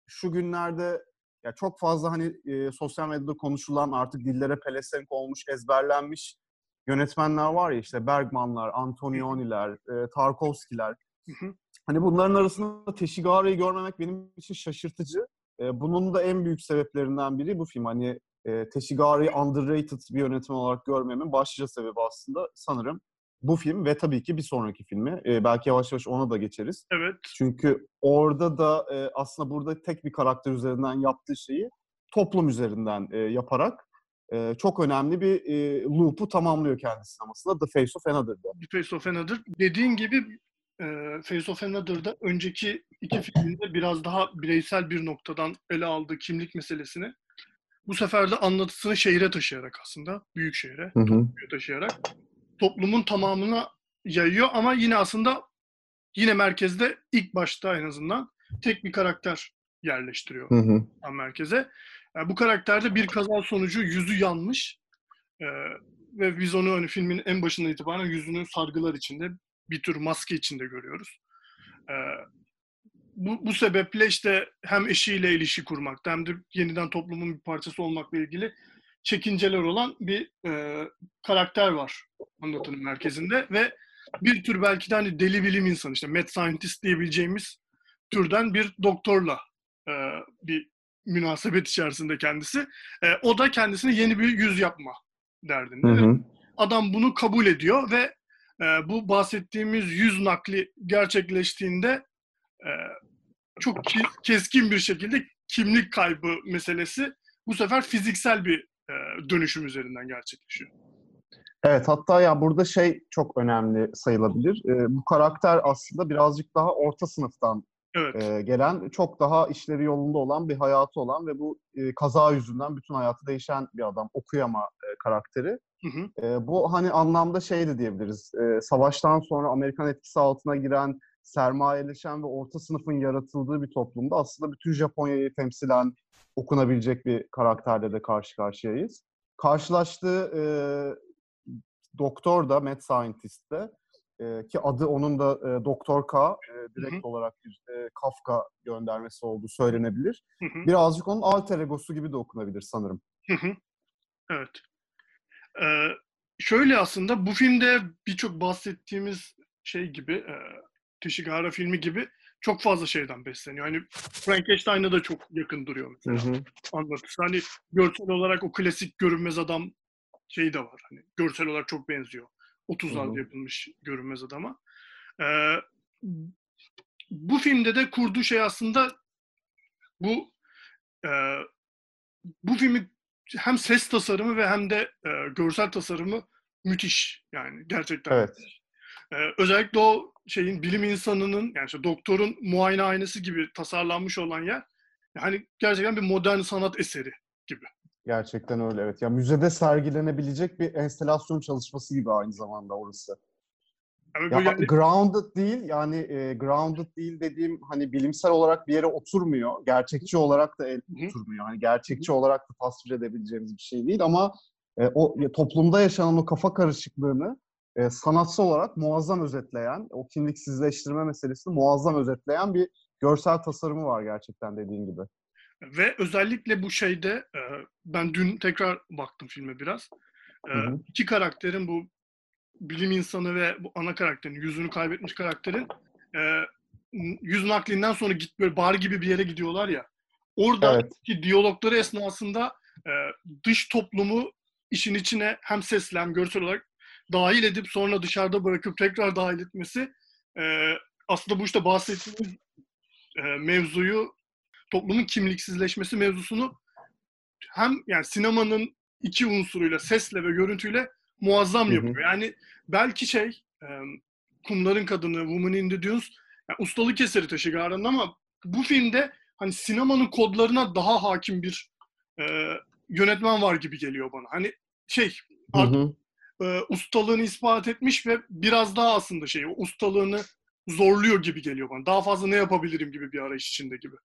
şu günlerde ya çok fazla hani e, sosyal medyada konuşulan artık dillere pelesenk olmuş, ezberlenmiş yönetmenler var ya işte Bergmanlar, Antonioni'ler, e, Tarkovski'ler. Hı hı. Hani bunların arasında Teshigahara'yı görmemek benim için şaşırtıcı. E, bunun da en büyük sebeplerinden biri bu film. Hani e, Teshigahara'yı underrated bir yönetmen olarak görmemin başlıca sebebi aslında sanırım bu film ve tabii ki bir sonraki filmi. E, belki yavaş yavaş ona da geçeriz. Evet. Çünkü orada da e, aslında burada tek bir karakter üzerinden yaptığı şeyi toplum üzerinden e, yaparak e, çok önemli bir e, loop'u tamamlıyor kendi sinemasında The Face of Another'da. The Face of Another. Dediğin gibi e, Face of Another'da önceki iki filminde biraz daha bireysel bir noktadan ele aldığı kimlik meselesini bu sefer de anlatısını şehire taşıyarak aslında, büyük şehre taşıyarak toplumun tamamına yayıyor ama yine aslında yine merkezde ilk başta en azından tek bir karakter yerleştiriyor tam merkeze. Yani bu karakterde bir kaza sonucu yüzü yanmış Ee, ve biz onu hani filmin en başından itibaren yüzünü sargılar içinde bir tür maske içinde görüyoruz. Ee, bu, bu sebeple işte hem eşiyle ilişki kurmakta hem de yeniden toplumun bir parçası olmakla ilgili çekinceler olan bir e, karakter var anlatının merkezinde ve bir tür belki de hani deli bilim insanı işte mad scientist diyebileceğimiz türden bir doktorla e, bir münasebet içerisinde kendisi. E, o da kendisine yeni bir yüz yapma derdinde. Ve Adam bunu kabul ediyor ve e, bu bahsettiğimiz yüz nakli gerçekleştiğinde e, çok ki- keskin bir şekilde kimlik kaybı meselesi bu sefer fiziksel bir e, dönüşüm üzerinden gerçekleşiyor. Evet hatta ya burada şey çok önemli sayılabilir. E, bu karakter aslında birazcık daha orta sınıftan Evet. e, gelen, çok daha işleri yolunda olan bir hayatı olan ve bu e, kaza yüzünden bütün hayatı değişen bir adam. Okuyama e, karakteri. Hı hı. E, bu hani anlamda şey de diyebiliriz. E, savaştan sonra Amerikan etkisi altına giren, sermayeleşen ve orta sınıfın yaratıldığı bir toplumda aslında bütün Japonya'yı temsilen okunabilecek bir karakterle de karşı karşıyayız. Karşılaştığı e, doktor da, Mad Scientist de e, ki adı onun da e, Doktor K, e, direkt Hı hı. olarak bir e, Kafka göndermesi olduğu söylenebilir. Hı hı. Birazcık onun alter egosu gibi de okunabilir sanırım. Hı hı. Evet. Ee, şöyle aslında bu filmde birçok bahsettiğimiz şey gibi e, Teshigahara filmi gibi çok fazla şeyden besleniyor. Hani Frankenstein'a da çok yakın duruyor mesela anlatısı. Hani görsel olarak o klasik görünmez adam şeyi de var. Hani görsel olarak çok benziyor. 30'larda Hı hı. yapılmış görünmez adama. Ee, bu filmde de kurduğu şey aslında bu e, bu filmi hem ses tasarımı ve hem de e, görsel tasarımı müthiş yani gerçekten. Evet. Ee, özellikle o şeyin bilim insanının yani işte doktorun muayenehanesi gibi tasarlanmış olan yer yani gerçekten bir modern sanat eseri. Gerçekten öyle evet. Ya müzede sergilenebilecek bir enstelasyon çalışması gibi aynı zamanda orası. Yani Ya yani- grounded değil yani e, grounded değil dediğim hani bilimsel olarak bir yere oturmuyor. Gerçekçi olarak da el oturmuyor. Hani gerçekçi olarak da tasvir edebileceğimiz bir şey değil ama e, o ya, toplumda yaşanan o kafa karışıklığını e, sanatsal olarak muazzam özetleyen, o kimliksizleştirme meselesini muazzam özetleyen bir görsel tasarımı var gerçekten dediğin gibi. Ve özellikle bu şeyde e, ben dün tekrar baktım filme biraz. E, Hı hı. iki karakterin bu bilim insanı ve bu ana karakterin yüzünü kaybetmiş karakterin e, yüz naklinden sonra git böyle bar gibi bir yere gidiyorlar ya. Oradaki Evet. diyalogları esnasında e, dış toplumu işin içine hem sesle hem görsel olarak dahil edip sonra dışarıda bırakıp tekrar dahil etmesi e, aslında bu işte bahsettiğimiz e, mevzuyu toplumun kimliksizleşmesi mevzusunu hem yani sinemanın iki unsuruyla sesle ve görüntüyle muazzam Hı hı. yapıyor. Yani belki şey e, Kumların Kadını, Woman in the Dunes yani ustalık eseri Teşigara'nın ama bu filmde hani sinemanın kodlarına daha hakim bir e, yönetmen var gibi geliyor bana. Hani şey Hı artık hı. e, ustalığını ispat etmiş ve biraz daha aslında şey ustalığını zorluyor gibi geliyor bana. Daha fazla ne yapabilirim gibi bir arayış içinde gibi.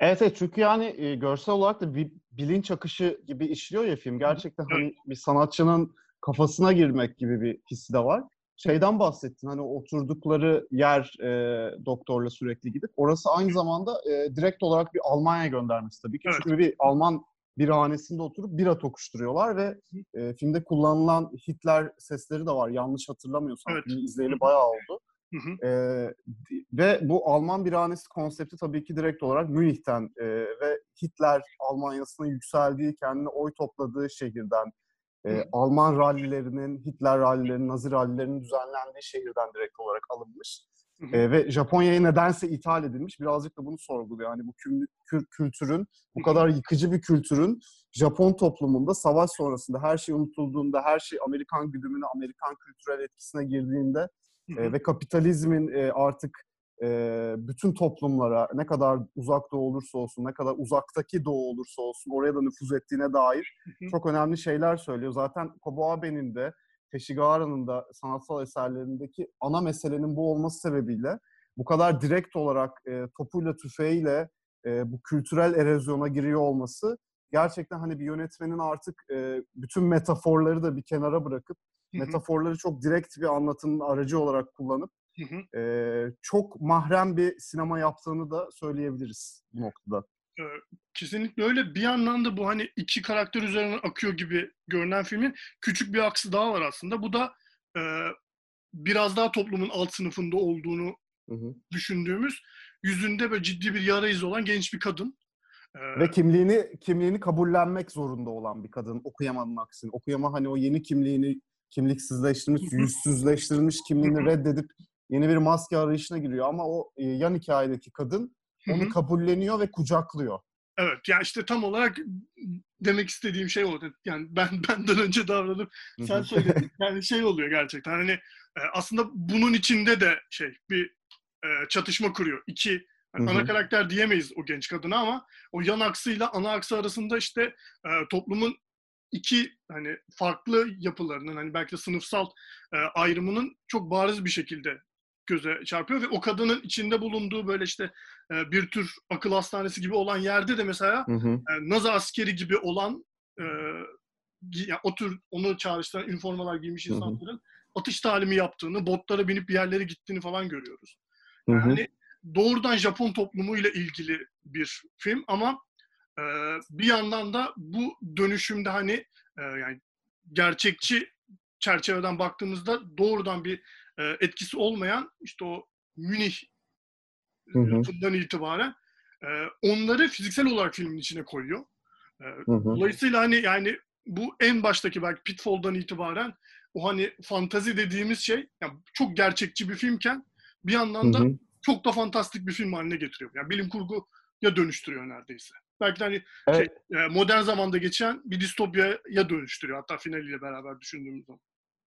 Evet, evet çünkü yani e, görsel olarak da bir bilinç akışı gibi işliyor ya film. Gerçekten hani bir sanatçının kafasına girmek gibi bir hissi de var. Şeyden bahsettin hani oturdukları yer e, doktorla sürekli gidip. Orası aynı zamanda e, direkt olarak bir Almanya göndermesi tabii ki. Evet. Çünkü bir Alman birhanesinde oturup bira tokuşturuyorlar ve e, filmde kullanılan Hitler sesleri de var. Yanlış hatırlamıyorsam. Evet. Filmi izleyeli bayağı oldu. Hı hı. Di- ve bu Alman birhanesi konsepti tabii ki direkt olarak Münih'ten e, ve Hitler Almanya'sına yükseldiği, kendine oy topladığı şehirden, e. Alman rallilerinin, Hitler rallilerinin, Nazi rallilerinin düzenlendiği şehirden direkt olarak alınmış. Hı hı. E, ve Japonya'ya nedense ithal edilmiş. Birazcık da bunu sorguluyor. Yani bu kül- kül- kültürün, bu kadar yıkıcı bir kültürün Japon toplumunda savaş sonrasında her şey unutulduğunda, her şey Amerikan güdümüne, Amerikan kültürel etkisine girdiğinde e, ve kapitalizmin e, artık e, bütün toplumlara ne kadar uzak doğu olursa olsun, ne kadar uzaktaki doğu olursa olsun oraya da nüfuz ettiğine dair çok önemli şeyler söylüyor. Zaten Kobo Abe'nin de Teşigara'nın da sanatsal eserlerindeki ana meselenin bu olması sebebiyle bu kadar direkt olarak e, topuyla tüfeğiyle e, bu kültürel erozyona giriyor olması gerçekten hani bir yönetmenin artık e, bütün metaforları da bir kenara bırakıp. Metaforları çok direkt bir anlatının aracı olarak kullanıp e, çok mahrem bir sinema yaptığını da söyleyebiliriz bu noktada. Kesinlikle öyle. Bir yandan da bu hani iki karakter üzerinden akıyor gibi görünen filmin küçük bir aksı daha var aslında. Bu da e, biraz daha toplumun alt sınıfında olduğunu Hı hı. düşündüğümüz yüzünde böyle ciddi bir yara izi olan genç bir kadın. E, Ve kimliğini kimliğini kabullenmek zorunda olan bir kadın Okuyaman'ın aksine. Okuyama hani o yeni kimliğini kimliksizleştirilmiş, yüzsüzleştirilmiş kimliğini reddedip yeni bir maske arayışına giriyor ama o e, yan hikayedeki kadın onu kabulleniyor ve kucaklıyor. Evet yani işte tam olarak demek istediğim şey oldu. Yani ben benden önce davranıp sen söyledin. Yani şey oluyor gerçekten hani e, aslında bunun içinde de şey bir e, çatışma kuruyor. İki Hı ana karakter diyemeyiz o genç kadına ama o yan aksıyla ana aksı arasında işte toplumun iki hani farklı yapılarının hani belki de sınıfsal e, ayrımının çok bariz bir şekilde göze çarpıyor ve o kadının içinde bulunduğu böyle işte e, bir tür akıl hastanesi gibi olan yerde de mesela Hı hı. e, Nazi askeri gibi olan e, gi- ya o tür onu çağrıştıran üniformalar giymiş Hı hı. insanların atış talimi yaptığını, botlara binip bir yerlere gittiğini falan görüyoruz. Hı hı. Yani doğrudan Japon toplumuyla ilgili bir film ama e, bir yandan da bu dönüşümde hani e, yani gerçekçi çerçeveden baktığımızda doğrudan bir e, etkisi olmayan işte o Münih Hı hı. lafından itibaren e, onları fiziksel olarak filmin içine koyuyor. E, Hı hı. dolayısıyla hani yani bu en baştaki belki Pitfall'dan itibaren o hani fantazi dediğimiz şey yani çok gerçekçi bir filmken bir Hı yandan da hı. çok da fantastik bir film haline getiriyor. Yani bilim kurguya dönüştürüyor neredeyse. Belki hani Evet. şey, modern zamanda geçen bir distopyaya dönüştürüyor hatta finaliyle beraber düşündüğümüz zaman.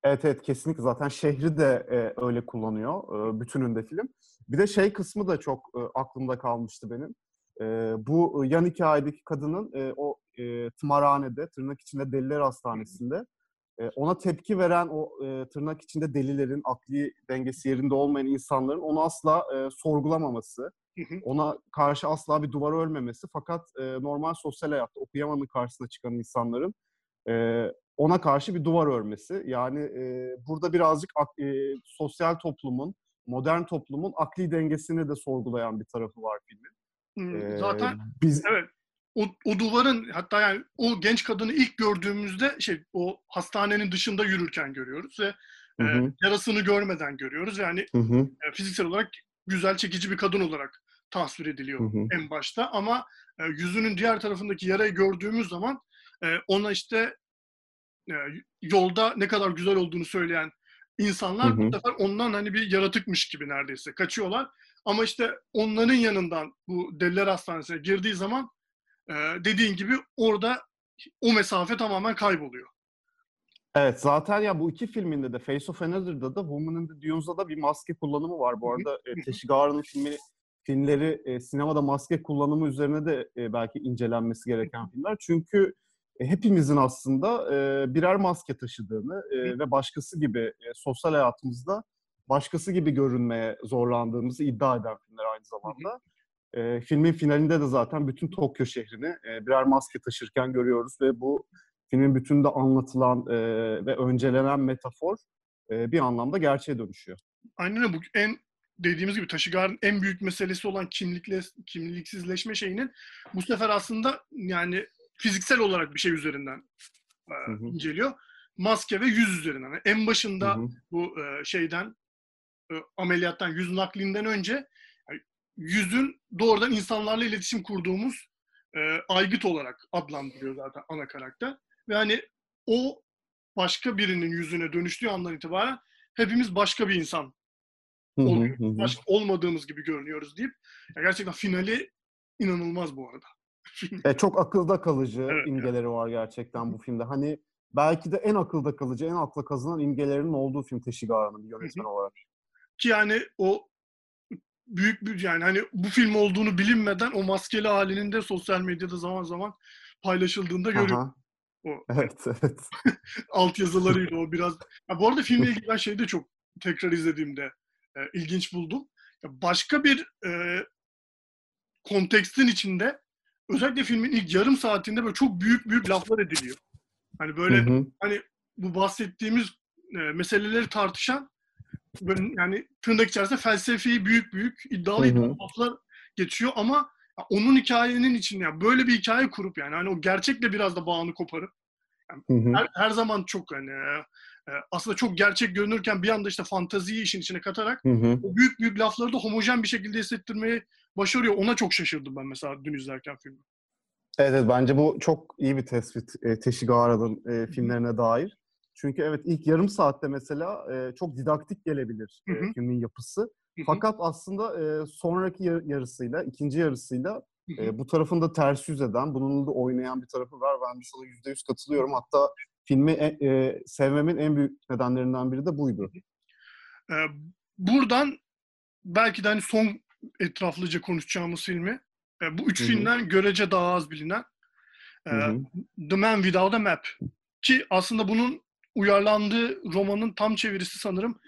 Evet evet kesinlikle zaten şehri de e, öyle kullanıyor e, bütününde film. Bir de şey kısmı da çok e, aklımda kalmıştı benim. E, bu e, yan hikayedeki kadının e, o e, tımarhanede, tırnak içinde deliler hastanesinde e, ona tepki veren o e, tırnak içinde delilerin, akli dengesi yerinde olmayan insanların onu asla e, sorgulamaması. Ona karşı asla bir duvar örmemesi fakat e, normal sosyal hayatta okuyamanın karşısına çıkan insanların e, ona karşı bir duvar örmesi. Yani e, burada birazcık ak- e, sosyal toplumun, modern toplumun akli dengesini de sorgulayan bir tarafı var filmin. Hmm, Zaten biz evet o, o duvarın hatta yani o genç kadını ilk gördüğümüzde şey o hastanenin dışında yürürken görüyoruz ve Hı e, yarasını görmeden görüyoruz. Yani Hı hı. e, fiziksel olarak güzel çekici bir kadın olarak tasvir ediliyor Hı hı. en başta ama e, yüzünün diğer tarafındaki yarayı gördüğümüz zaman e, ona işte e, yolda ne kadar güzel olduğunu söyleyen insanlar Hı hı. bu sefer ondan hani bir yaratıkmış gibi neredeyse kaçıyorlar. Ama işte onların yanından bu deliler hastanesine girdiği zaman e, dediğin gibi orada o mesafe tamamen kayboluyor. Evet zaten ya bu iki filminde de Face of Another'da da Woman in the Dunes'da da bir maske kullanımı var. Bu arada e, Teşigara'nın filmi, filmleri e, sinemada maske kullanımı üzerine de e, belki incelenmesi gereken filmler. Çünkü e, hepimizin aslında e, birer maske taşıdığını e, ve başkası gibi e, sosyal hayatımızda başkası gibi görünmeye zorlandığımızı iddia eden filmler aynı zamanda. E, filmin finalinde de zaten bütün Tokyo şehrini e, birer maske taşırken görüyoruz ve bu filmin bütününde anlatılan e, ve öncelenen metafor e, bir anlamda gerçeğe dönüşüyor. Aynen öyle. Bu en dediğimiz gibi Taşigar'ın en büyük meselesi olan kimlikle kimliksizleşme şeyinin bu sefer aslında yani fiziksel olarak bir şey üzerinden e, Hı hı. inceliyor. Maske ve yüz üzerinden. Yani en başında Hı hı. bu e, şeyden e, ameliyattan yüz naklinden önce yani yüzün doğrudan insanlarla iletişim kurduğumuz e, aygıt olarak adlandırıyor zaten ana karakter. Ve hani o başka birinin yüzüne dönüştüğü andan itibaren hepimiz başka bir insan oluyor. Başka olmadığımız gibi görünüyoruz deyip ya gerçekten finali inanılmaz bu arada. E, çok akılda kalıcı Evet, imgeleri var gerçekten bu filmde. Hani belki de en akılda kalıcı, en akla kazınan imgelerinin olduğu film Teşigara'nın bir yönetmen olarak. Ki yani o büyük bir yani hani bu film olduğunu bilinmeden o maskeli halinin de sosyal medyada zaman zaman paylaşıldığında görüyoruz. O Evet, evet. alt yazılarıyla o biraz. Ya bu arada filmle ilgili ben şeyi de çok tekrar izlediğimde e, ilginç buldum. Ya başka bir e, kontekstin içinde özellikle filmin ilk yarım saatinde böyle çok büyük büyük laflar ediliyor. Hani böyle Hı hı. hani bu bahsettiğimiz e, meseleleri tartışan böyle yani tırnak içerisinde felsefi büyük büyük iddialı iddialı laflar geçiyor ama onun hikayenin için ya böyle bir hikaye kurup yani hani o gerçekle biraz da bağını koparıp Hı hı. her, her zaman çok hani e, e, aslında çok gerçek görünürken bir anda işte fantaziyi işin içine katarak Hı hı. o büyük büyük lafları da homojen bir şekilde hissettirmeyi başarıyor. Ona çok şaşırdım ben mesela dün izlerken filmi. Evet, evet bence bu çok iyi bir tespit e, Teşigara'nın e, filmlerine dair. Çünkü evet ilk yarım saatte mesela e, çok didaktik gelebilir e, Hı hı. filmin yapısı. Fakat aslında e, sonraki yar- yarısıyla, ikinci yarısıyla e, bu tarafın da ters yüz eden, bunun da oynayan bir tarafı var. Ben sana yüzde yüz katılıyorum. Hatta filmi e, e, sevmemin en büyük nedenlerinden biri de buydu. Ee, buradan belki de hani son etraflıca konuşacağımız filmi e, bu üç Hı hı. filmden görece daha az bilinen e. The Man Without a Map ki aslında bunun uyarlandığı romanın tam çevirisi sanırım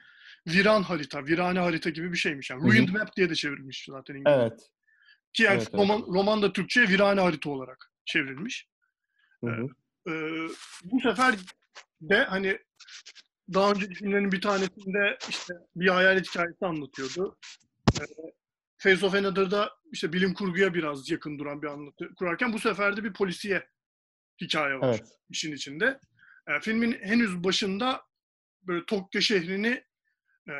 Viran Harita, Virane Harita gibi bir şeymiş. Yani. Ruined Map diye de çevrilmiş zaten İngilizce. Evet. Ki yani Evet, evet. roman, roman da Türkçe'ye Virane Harita olarak çevrilmiş. Hı hı. Ee, bu sefer de hani daha önceki filmlerin bir tanesinde işte bir hayalet hikayesi anlatıyordu. Ee, Face of Another'da işte bilim kurguya biraz yakın duran bir anlatı kurarken bu sefer de bir polisiye hikaye var Evet. işin içinde. Ee, filmin henüz başında böyle Tokyo şehrini e,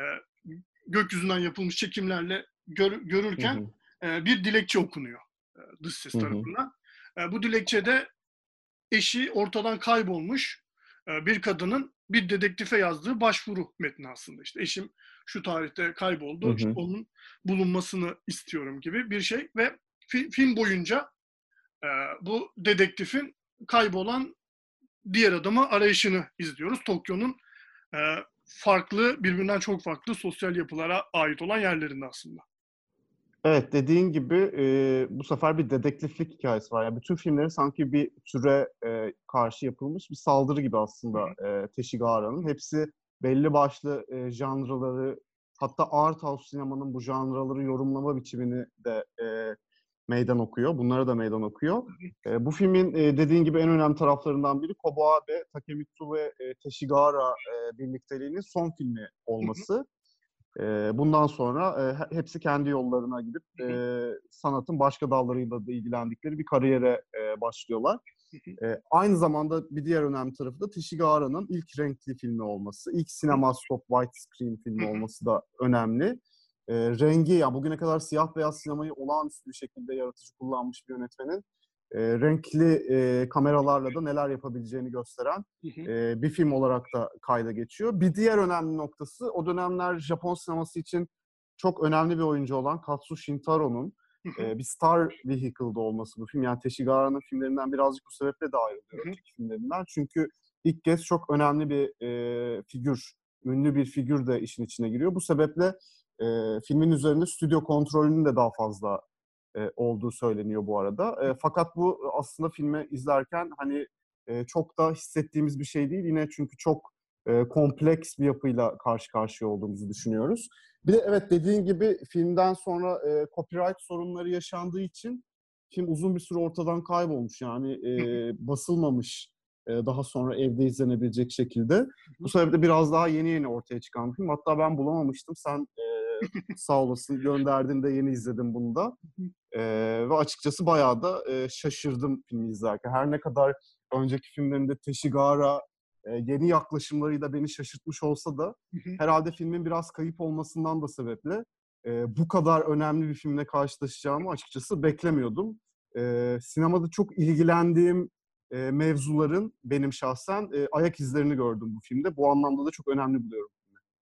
gökyüzünden yapılmış çekimlerle gör- Hı görürken hı. e, bir dilekçe okunuyor e, dış ses Hı hı. tarafından. E, bu dilekçede eşi ortadan kaybolmuş e, bir kadının bir dedektife yazdığı başvuru metni aslında. İşte eşim şu tarihte kayboldu, Hı hı. işte onun bulunmasını istiyorum gibi bir şey ve fi- film boyunca e, bu dedektifin kaybolan diğer adamı arayışını izliyoruz. Tokyo'nun e, farklı, birbirinden çok farklı sosyal yapılara ait olan yerlerinde aslında. Evet dediğin gibi e, bu sefer bir dedektiflik hikayesi var. Yani bütün filmleri sanki bir türe e, karşı yapılmış bir saldırı gibi aslında e, Teşigara'nın. Hepsi belli başlı e, janraları hatta art house sinemanın bu janraları yorumlama biçimini de e, meydan okuyor. Bunlara da meydan okuyor. E, bu filmin e, dediğin gibi en önemli taraflarından biri Kobo Abe, Takemitsu ve e, Teşigara e, birlikteliğinin son filmi olması. E, bundan sonra e, hepsi kendi yollarına gidip e, sanatın başka dallarıyla da ilgilendikleri bir kariyere e, başlıyorlar. E, aynı zamanda bir diğer önemli tarafı da Tishigara'nın ilk renkli filmi olması, ilk sinema stop white screen filmi olması da önemli. E, rengi, ya bugüne kadar siyah beyaz sinemayı olağanüstü bir şekilde yaratıcı kullanmış bir yönetmenin e, renkli e, kameralarla da neler yapabileceğini gösteren e, bir film olarak da kayda geçiyor. Bir diğer önemli noktası o dönemler Japon sineması için çok önemli bir oyuncu olan Katsu Shintaro'nun e, bir star vehicle'da olması bu film. Yani Teshigara'nın filmlerinden birazcık bu sebeple de ayrılıyor filmlerinden. Çünkü ilk kez çok önemli bir e, figür, ünlü bir figür de işin içine giriyor. Bu sebeple e, filmin üzerinde stüdyo kontrolünün de daha fazla e, olduğu söyleniyor bu arada. E, fakat bu aslında filmi izlerken hani e, çok da hissettiğimiz bir şey değil. Yine çünkü çok e, kompleks bir yapıyla karşı karşıya olduğumuzu düşünüyoruz. Bir de evet dediğin gibi filmden sonra e, copyright sorunları yaşandığı için film uzun bir süre ortadan kaybolmuş. Yani e, basılmamış e, daha sonra evde izlenebilecek şekilde. Bu sebeple biraz daha yeni yeni ortaya çıkan film. Hatta ben bulamamıştım. Sen e, sağ olasın gönderdiğinde yeni izledim bunu da. E, ve açıkçası bayağı da e, şaşırdım filmi izlerken. Her ne kadar önceki filmlerinde Teşigara e, yeni yaklaşımlarıyla beni şaşırtmış olsa da herhalde filmin biraz kayıp olmasından da sebeple e, bu kadar önemli bir filmle karşılaşacağımı açıkçası beklemiyordum. E, sinemada çok ilgilendiğim e, mevzuların benim şahsen e, ayak izlerini gördüm bu filmde. Bu anlamda da çok önemli buluyorum.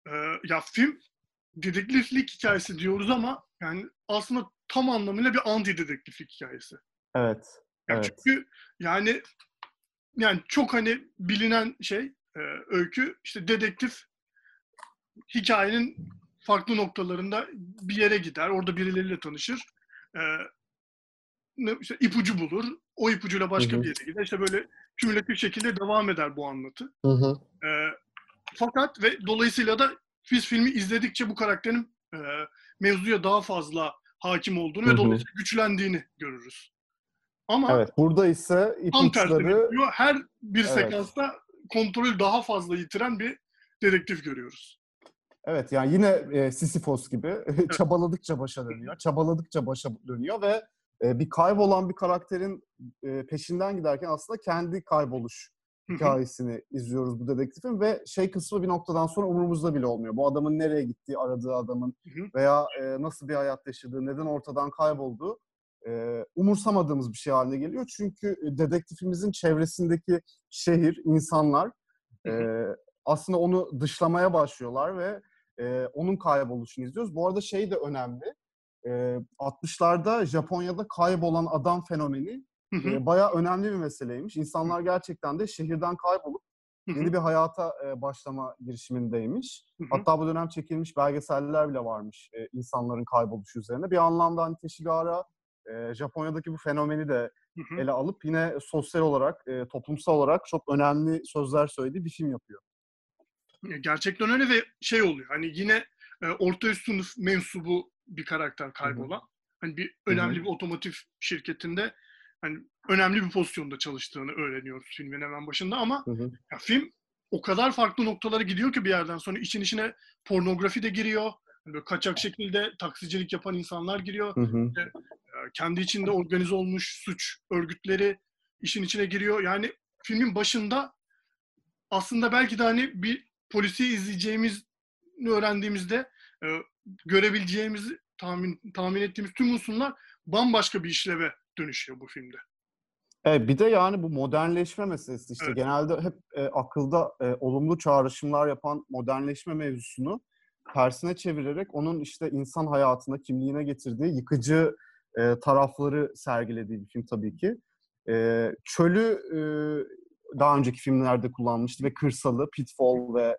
Ee, ya film dedektiflik hikayesi diyoruz ama yani aslında tam anlamıyla bir anti dedektiflik hikayesi. Evet. Yani evet. Çünkü yani yani çok hani bilinen şey e, öykü işte dedektif hikayenin farklı noktalarında bir yere gider. Orada birileriyle tanışır. E, işte ipucu bulur. O ipucuyla başka hı hı. bir yere gider. İşte böyle kümülatif şekilde devam eder bu anlatı. Hı hı. E, fakat ve dolayısıyla da biz filmi izledikçe bu karakterin e, mevzuya daha fazla hakim olduğunu hı hı. ve dolayısıyla güçlendiğini görürüz. Ama evet, burada ise ipuçları... Her bir evet. sekansta kontrolü daha fazla yitiren bir dedektif görüyoruz. Evet yani yine e, Sisyphos gibi evet. çabaladıkça başa dönüyor. Çabaladıkça başa dönüyor ve e, bir kaybolan bir karakterin e, peşinden giderken aslında kendi kayboluş hikayesini izliyoruz bu dedektifin ve şey kısmı bir noktadan sonra umurumuzda bile olmuyor. Bu adamın nereye gittiği, aradığı adamın veya e, nasıl bir hayat yaşadığı, neden ortadan kaybolduğu e, umursamadığımız bir şey haline geliyor. Çünkü dedektifimizin çevresindeki şehir, insanlar e, aslında onu dışlamaya başlıyorlar ve e, onun kayboluşunu izliyoruz. Bu arada şey de önemli. E, 60'larda Japonya'da kaybolan adam fenomeni e, bayağı önemli bir meseleymiş. İnsanlar gerçekten de şehirden kaybolup yeni bir hayata e, başlama girişimindeymiş. Hatta bu dönem çekilmiş belgeseller bile varmış e, insanların kayboluşu üzerine. Bir anlamda hani Teşigara e, Japonya'daki bu fenomeni de ele alıp yine sosyal olarak, e, toplumsal olarak çok önemli sözler söylediği bir film yapıyor. Gerçekten öyle ve şey oluyor. Hani yine e, orta üst sınıf mensubu bir karakter kaybolan. Hani bir önemli hı hı. bir otomotiv şirketinde hani önemli bir pozisyonda çalıştığını öğreniyoruz filmin hemen başında ama hı hı. Ya, film o kadar farklı noktalara gidiyor ki bir yerden sonra için içine pornografi de giriyor. Hani böyle kaçak şekilde taksicilik yapan insanlar giriyor. Hı hı. İşte, kendi içinde organize olmuş suç örgütleri işin içine giriyor. Yani filmin başında aslında belki de hani bir polisi izleyeceğimiz öğrendiğimizde e, görebileceğimiz tahmin tahmin ettiğimiz tüm unsurlar bambaşka bir işleve dönüşüyor bu filmde. Evet, bir de yani bu modernleşme meselesi işte evet. genelde hep e, akılda e, olumlu çağrışımlar yapan modernleşme mevzusunu tersine çevirerek onun işte insan hayatına, kimliğine getirdiği yıkıcı e, tarafları sergilediği bir film tabii ki. E, çölü e, daha önceki filmlerde kullanmıştı ve kırsalı, Pitfall ve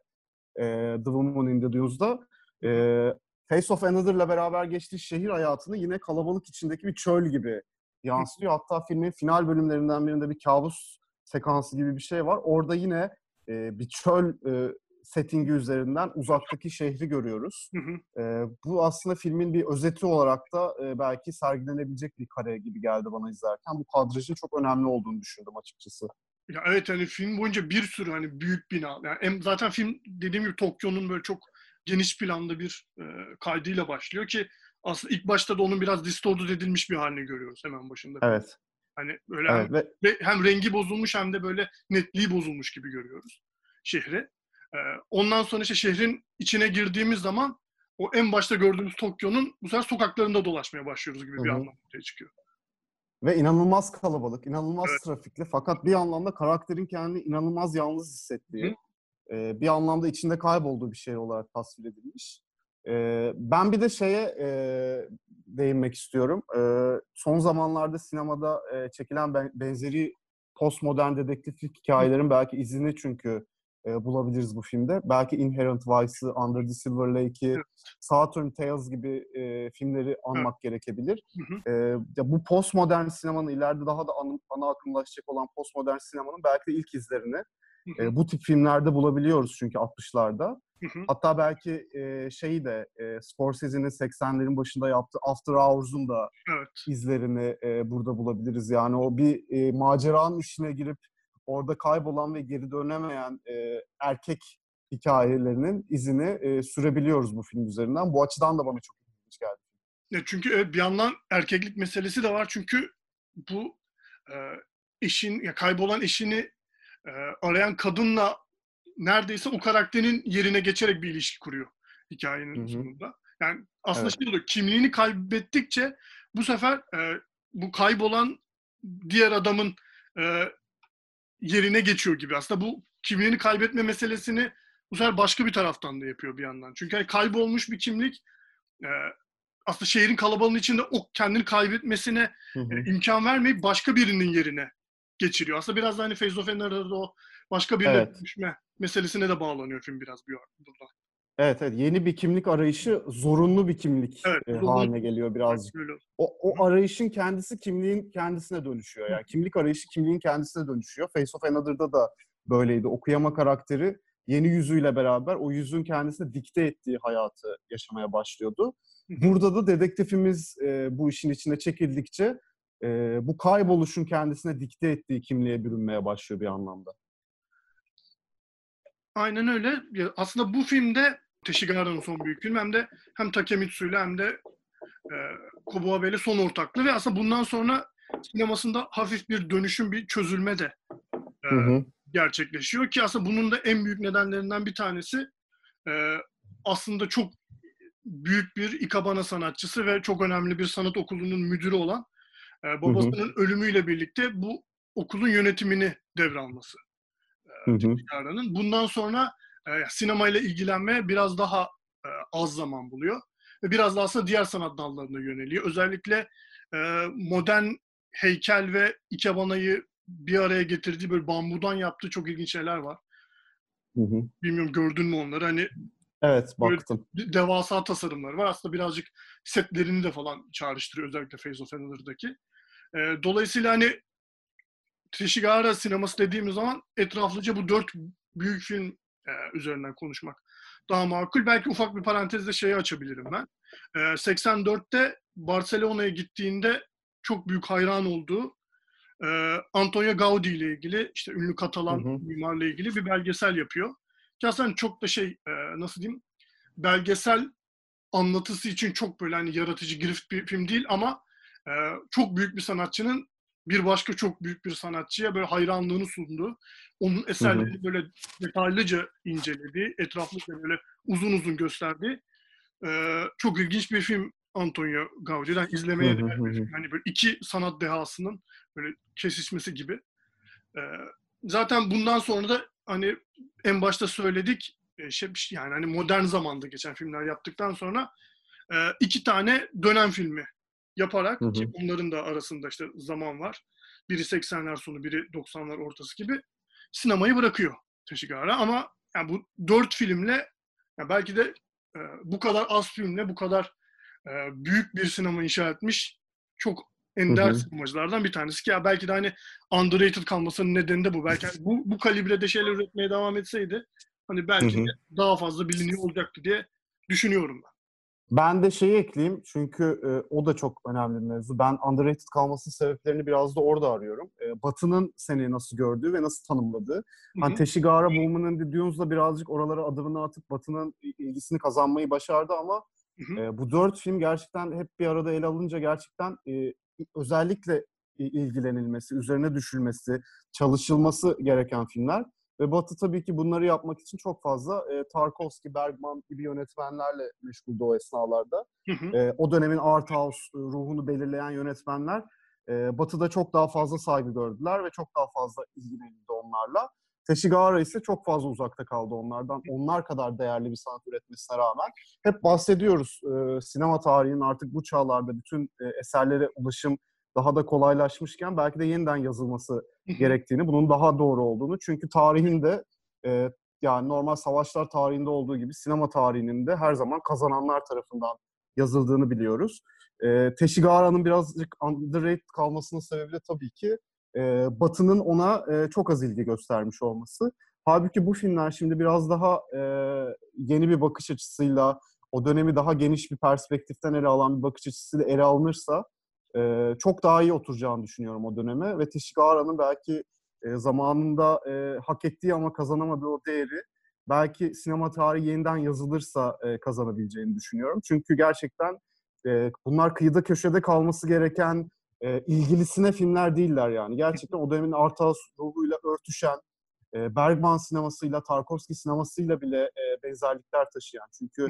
e, The Woman in the Dunes'da e, Face of Another'la beraber geçtiği şehir hayatını yine kalabalık içindeki bir çöl gibi yansıtıyor. Hatta filmin final bölümlerinden birinde bir kabus sekansı gibi bir şey var. Orada yine e, bir çöl e, settingi üzerinden uzaktaki şehri görüyoruz. Hı hı. E, bu aslında filmin bir özeti olarak da e, belki sergilenebilecek bir kare gibi geldi bana izlerken. Bu kadrajın çok önemli olduğunu düşündüm açıkçası. Ya evet hani film boyunca bir sürü hani büyük bina. Yani zaten film dediğim gibi Tokyo'nun böyle çok geniş planda bir e, kaydıyla başlıyor ki aslında ilk başta da onun biraz distorted edilmiş bir halini görüyoruz hemen başında. Evet. Hani böyle Evet hem, ve hem rengi bozulmuş hem de böyle netliği bozulmuş gibi görüyoruz şehri. Ee, ondan sonra işte şehrin içine girdiğimiz zaman o en başta gördüğümüz Tokyo'nun bu sefer sokaklarında dolaşmaya başlıyoruz gibi bir Hı hı. anlam ortaya çıkıyor. ve inanılmaz kalabalık, inanılmaz Evet. trafikli fakat bir anlamda karakterin kendini inanılmaz yalnız hissettiği, e, bir anlamda içinde kaybolduğu bir şey olarak tasvir edilmiş. E, ben bir de şeye e, değinmek istiyorum. E, son zamanlarda sinemada e, çekilen ben- benzeri postmodern dedektiflik hikayelerin belki izini çünkü e, bulabiliriz bu filmde. Belki Inherent Vice'ı, Under the Silver Lake'i, Evet. Southern Tales gibi e, filmleri anmak gerekebilir. Hı hı. E, ya bu postmodern sinemanın ileride daha da ana, ana akımlaşacak olan postmodern sinemanın belki de ilk izlerini Hı hı. e, bu tip filmlerde bulabiliyoruz çünkü 60'larda. Hı hı. Hatta belki e, şeyi de e, Scorsese'nin 80'lerin başında yaptığı After Hours'un da Evet. izlerini e, burada bulabiliriz. Yani o bir e, maceranın içine girip orada kaybolan ve geri dönemeyen e, erkek hikayelerinin izini e, sürebiliyoruz bu film üzerinden. Bu açıdan da bana çok ilginç geldi. Ya çünkü evet, bir yandan erkeklik meselesi de var çünkü bu e, eşin ya kaybolan eşini e, arayan kadınla neredeyse o karakterin yerine geçerek bir ilişki kuruyor hikayenin Hı hı. sonunda. Yani aslında Evet. şey oluyor, kimliğini kaybettikçe bu sefer e, bu kaybolan diğer adamın e, yerine geçiyor gibi. Aslında bu kimliğini kaybetme meselesini bu sefer başka bir taraftan da yapıyor bir yandan. Çünkü hani kaybolmuş bir kimlik e, aslında şehrin kalabalığının içinde o kendini kaybetmesine Hı hı. e, imkan vermeyip başka birinin yerine geçiriyor. Aslında biraz da hani Feyzo of Anar'da o başka birine Evet. düşme meselesine de bağlanıyor film biraz bir burada. Evet, evet. Yeni bir kimlik arayışı zorunlu bir kimlik Evet, e, haline geliyor birazcık. O, o arayışın kendisi kimliğin kendisine dönüşüyor. Yani kimlik arayışı kimliğin kendisine dönüşüyor. Face of Another'da da böyleydi. Okuyama karakteri yeni yüzüyle beraber o yüzün kendisine dikte ettiği hayatı yaşamaya başlıyordu. Burada da dedektifimiz e, bu işin içine çekildikçe e, bu kayboluşun kendisine dikte ettiği kimliğe bürünmeye başlıyor bir anlamda. Aynen öyle. Ya aslında bu filmde Teshigara'nın son büyük film hem de hem Takemitsu'yla hem de e, Kobo Abe'yle son ortaklığı ve aslında bundan sonra sinemasında hafif bir dönüşüm, bir çözülme de e, Hı hı. gerçekleşiyor ki aslında bunun da en büyük nedenlerinden bir tanesi e, aslında çok büyük bir ikabana sanatçısı ve çok önemli bir sanat okulunun müdürü olan e, babasının ölümüyle birlikte bu okulun yönetimini devralması. Yara'nın. Bundan sonra e, sinemayla ilgilenmeye biraz daha e, az zaman buluyor. Ve biraz daha aslında diğer sanat dallarına yöneliyor. Özellikle e, modern heykel ve ikebanayı bir araya getirdiği böyle bambudan yaptığı çok ilginç şeyler var. Hı hı. Bilmiyorum gördün mü onları? Hani Evet, baktım. de- devasa tasarımları var. Aslında birazcık setlerini de falan çağrıştırıyor özellikle Face of Another'daki. E, dolayısıyla hani Trishigara sineması dediğimiz zaman etraflıca bu dört büyük film e, üzerinden konuşmak daha makul. Belki ufak bir parantezde şeyi açabilirim ben. E, 84'te Barcelona'ya gittiğinde çok büyük hayran olduğu e, Antonio Gaudi ile ilgili işte ünlü Katalan Hı hı. mimarla ilgili bir belgesel yapıyor. Ki aslında çok da şey e, nasıl diyeyim belgesel anlatısı için çok böyle hani yaratıcı girift bir film değil ama e, çok büyük bir sanatçının bir başka çok büyük bir sanatçıya böyle hayranlığını sunduğu, onun eserlerini böyle detaylıca incelediği, etraflıca böyle uzun uzun gösterdiği e, çok ilginç bir film Antonio Gaudi'den izlemeye Hı hı değer hı bir hı. film. Hani böyle iki sanat dehasının böyle kesişmesi gibi. E, zaten bundan sonra da hani en başta söyledik şey, yani hani modern zamanda geçen filmler yaptıktan sonra e, iki tane dönem filmi yaparak Hı hı. ki onların da arasında işte zaman var. Biri 80'ler sonu, biri 90'lar ortası gibi sinemayı bırakıyor Teşigara ama yani bu dört filmle yani belki de e, bu kadar az filmle bu kadar e, büyük bir sinema inşa etmiş çok ender Hı hı. sinemacılardan bir tanesi ki ya belki de hani underrated kalmasının nedeni de bu. Belki hani bu, bu kalibrede şeyler üretmeye devam etseydi hani belki Hı hı. daha fazla biliniyor olacaktı diye düşünüyorum ben. Ben de şeyi ekleyeyim çünkü e, o da çok önemli bir mevzu. Ben underrated kalmasının sebeplerini biraz da orada arıyorum. E, Batı'nın seni nasıl gördüğü ve nasıl tanımladığı. Hani hı. Teshigahara Woman and Dunes'la birazcık oralara adımını atıp Batı'nın ilgisini kazanmayı başardı ama Hı hı. e, bu dört film gerçekten hep bir arada ele alınca gerçekten e, özellikle ilgilenilmesi, üzerine düşülmesi, çalışılması gereken filmler. Ve Batı tabii ki bunları yapmak için çok fazla e, Tarkovski, Bergman gibi yönetmenlerle meşguldü o esnalarda. Hı hı. E, o dönemin art house e, ruhunu belirleyen yönetmenler e, Batı'da çok daha fazla saygı gördüler ve çok daha fazla ilgilenildi onlarla. Teshigahara ise çok fazla uzakta kaldı onlardan. Onlar kadar değerli bir sanat üretmesine rağmen. Hep bahsediyoruz e, sinema tarihinin artık bu çağlarda bütün e, eserlere ulaşım daha da kolaylaşmışken belki de yeniden yazılması gerektiğini, bunun daha doğru olduğunu. Çünkü tarihin de e, yani normal savaşlar tarihinde olduğu gibi sinema tarihinin de her zaman kazananlar tarafından yazıldığını biliyoruz. E, Teshigahara'nın birazcık underrated kalmasının sebebi de tabii ki e, Batı'nın ona e, çok az ilgi göstermiş olması. Halbuki bu filmler şimdi biraz daha e, yeni bir bakış açısıyla, o dönemi daha geniş bir perspektiften ele alan bir bakış açısıyla ele alınırsa e, çok daha iyi oturacağını düşünüyorum o döneme. Ve Teshigahara'nın belki e, zamanında e, hak ettiği ama kazanamadığı o değeri belki sinema tarihi yeniden yazılırsa e, kazanabileceğini düşünüyorum. Çünkü gerçekten e, bunlar kıyıda köşede kalması gereken e, ilgilisine filmler değiller yani. Gerçekten o dönemin art house ruhuyla örtüşen, e, Bergman sinemasıyla, Tarkovski sinemasıyla bile e, benzerlikler taşıyan. Çünkü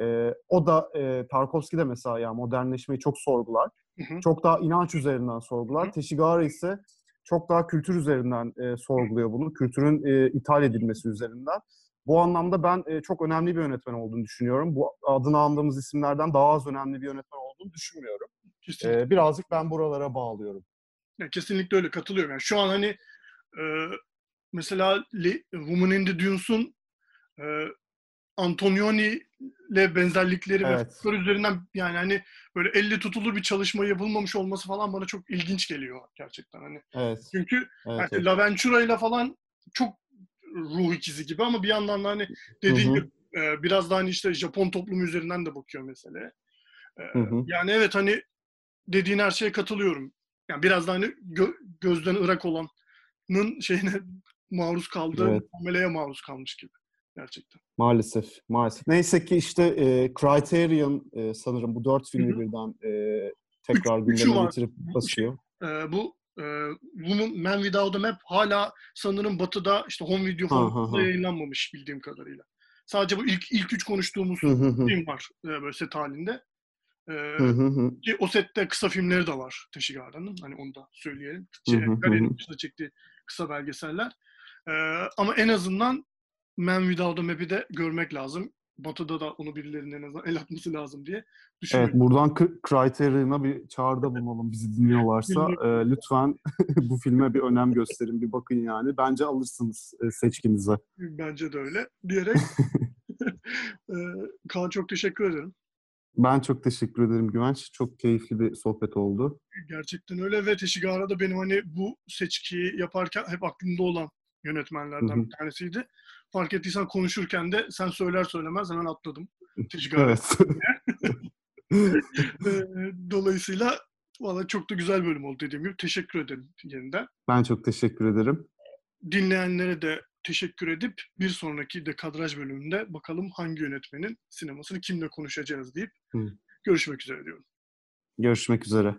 e, o da e, Tarkovski de mesela yani modernleşmeyi çok sorgular. Hı hı. Çok daha inanç üzerinden sorgular. Hı. Teshigahara ise çok daha kültür üzerinden e, sorguluyor bunu. Kültürün e, ithal edilmesi üzerinden. Bu anlamda ben e, çok önemli bir yönetmen olduğunu düşünüyorum. Bu adını andığımız isimlerden daha az önemli bir yönetmen olduğunu düşünmüyorum. Kesinlikle. E, birazcık ben buralara bağlıyorum. Ya kesinlikle öyle katılıyorum. Yani şu an hani e, mesela Le, Woman in the Dunes'un e, Antonioni ile benzerlikleri ve Evet. faktör üzerinden yani hani böyle elle tutulur bir çalışma yapılmamış olması falan bana çok ilginç geliyor gerçekten. Hani Evet. çünkü evet, yani evet. La Ventura ile falan çok ruh ikizi gibi ama bir yandan da hani hı. gibi e, biraz daha hani işte Japon toplumu üzerinden de bakıyor meseleye. E, Hı hı. yani evet hani dediğin her şeye katılıyorum. Yani biraz da hani gö- gözden ırak olanın şeyine maruz kaldığı Evet. muameleye maruz kalmış gibi. Gerçekten. Maalesef, maalesef. Neyse ki işte e, Criterion e, sanırım bu dört filmi Hı hı. birden e, tekrar Üç- gündeme getirip basıyor. Ee, bu e, Woman, Man Without a Map hala sanırım Batı'da işte home video ha. yayınlanmamış bildiğim kadarıyla. Sadece bu ilk ilk üç konuştuğumuz film var e, böyle set halinde. Ee, Hı hı hı. ki o sette kısa filmleri de var Teshigara'nın. Hani onu da söyleyelim. Şey, hı. dışında çektiği kısa belgeseller. Ee, ama en azından Man Without a Map'i de görmek lazım. Batı'da da onu birilerinin en azından el atması lazım diye Evet, düşünüyorum. buradan K- Criterion'a bir çağrıda bulunalım bizi dinliyorlarsa. E, lütfen bu filme bir önem gösterin, bir bakın yani. Bence alırsınız e, seçkinize. Bence de öyle diyerek e, Kaan çok teşekkür ederim. Ben çok teşekkür ederim Güvenç. Çok keyifli bir sohbet oldu. Gerçekten öyle ve Teşigara da benim hani bu seçkiyi yaparken hep aklımda olan yönetmenlerden Hı hı. bir tanesiydi. Fark ettiysen konuşurken de sen söyler söylemez hemen atladım. Evet. Dolayısıyla valla çok da güzel bölüm oldu dediğim gibi. Teşekkür ederim yeniden. ben çok teşekkür ederim. Dinleyenlere de teşekkür edip bir sonraki de kadraj bölümünde bakalım hangi yönetmenin sinemasını kimle konuşacağız deyip Hı. görüşmek üzere diyorum. Görüşmek üzere.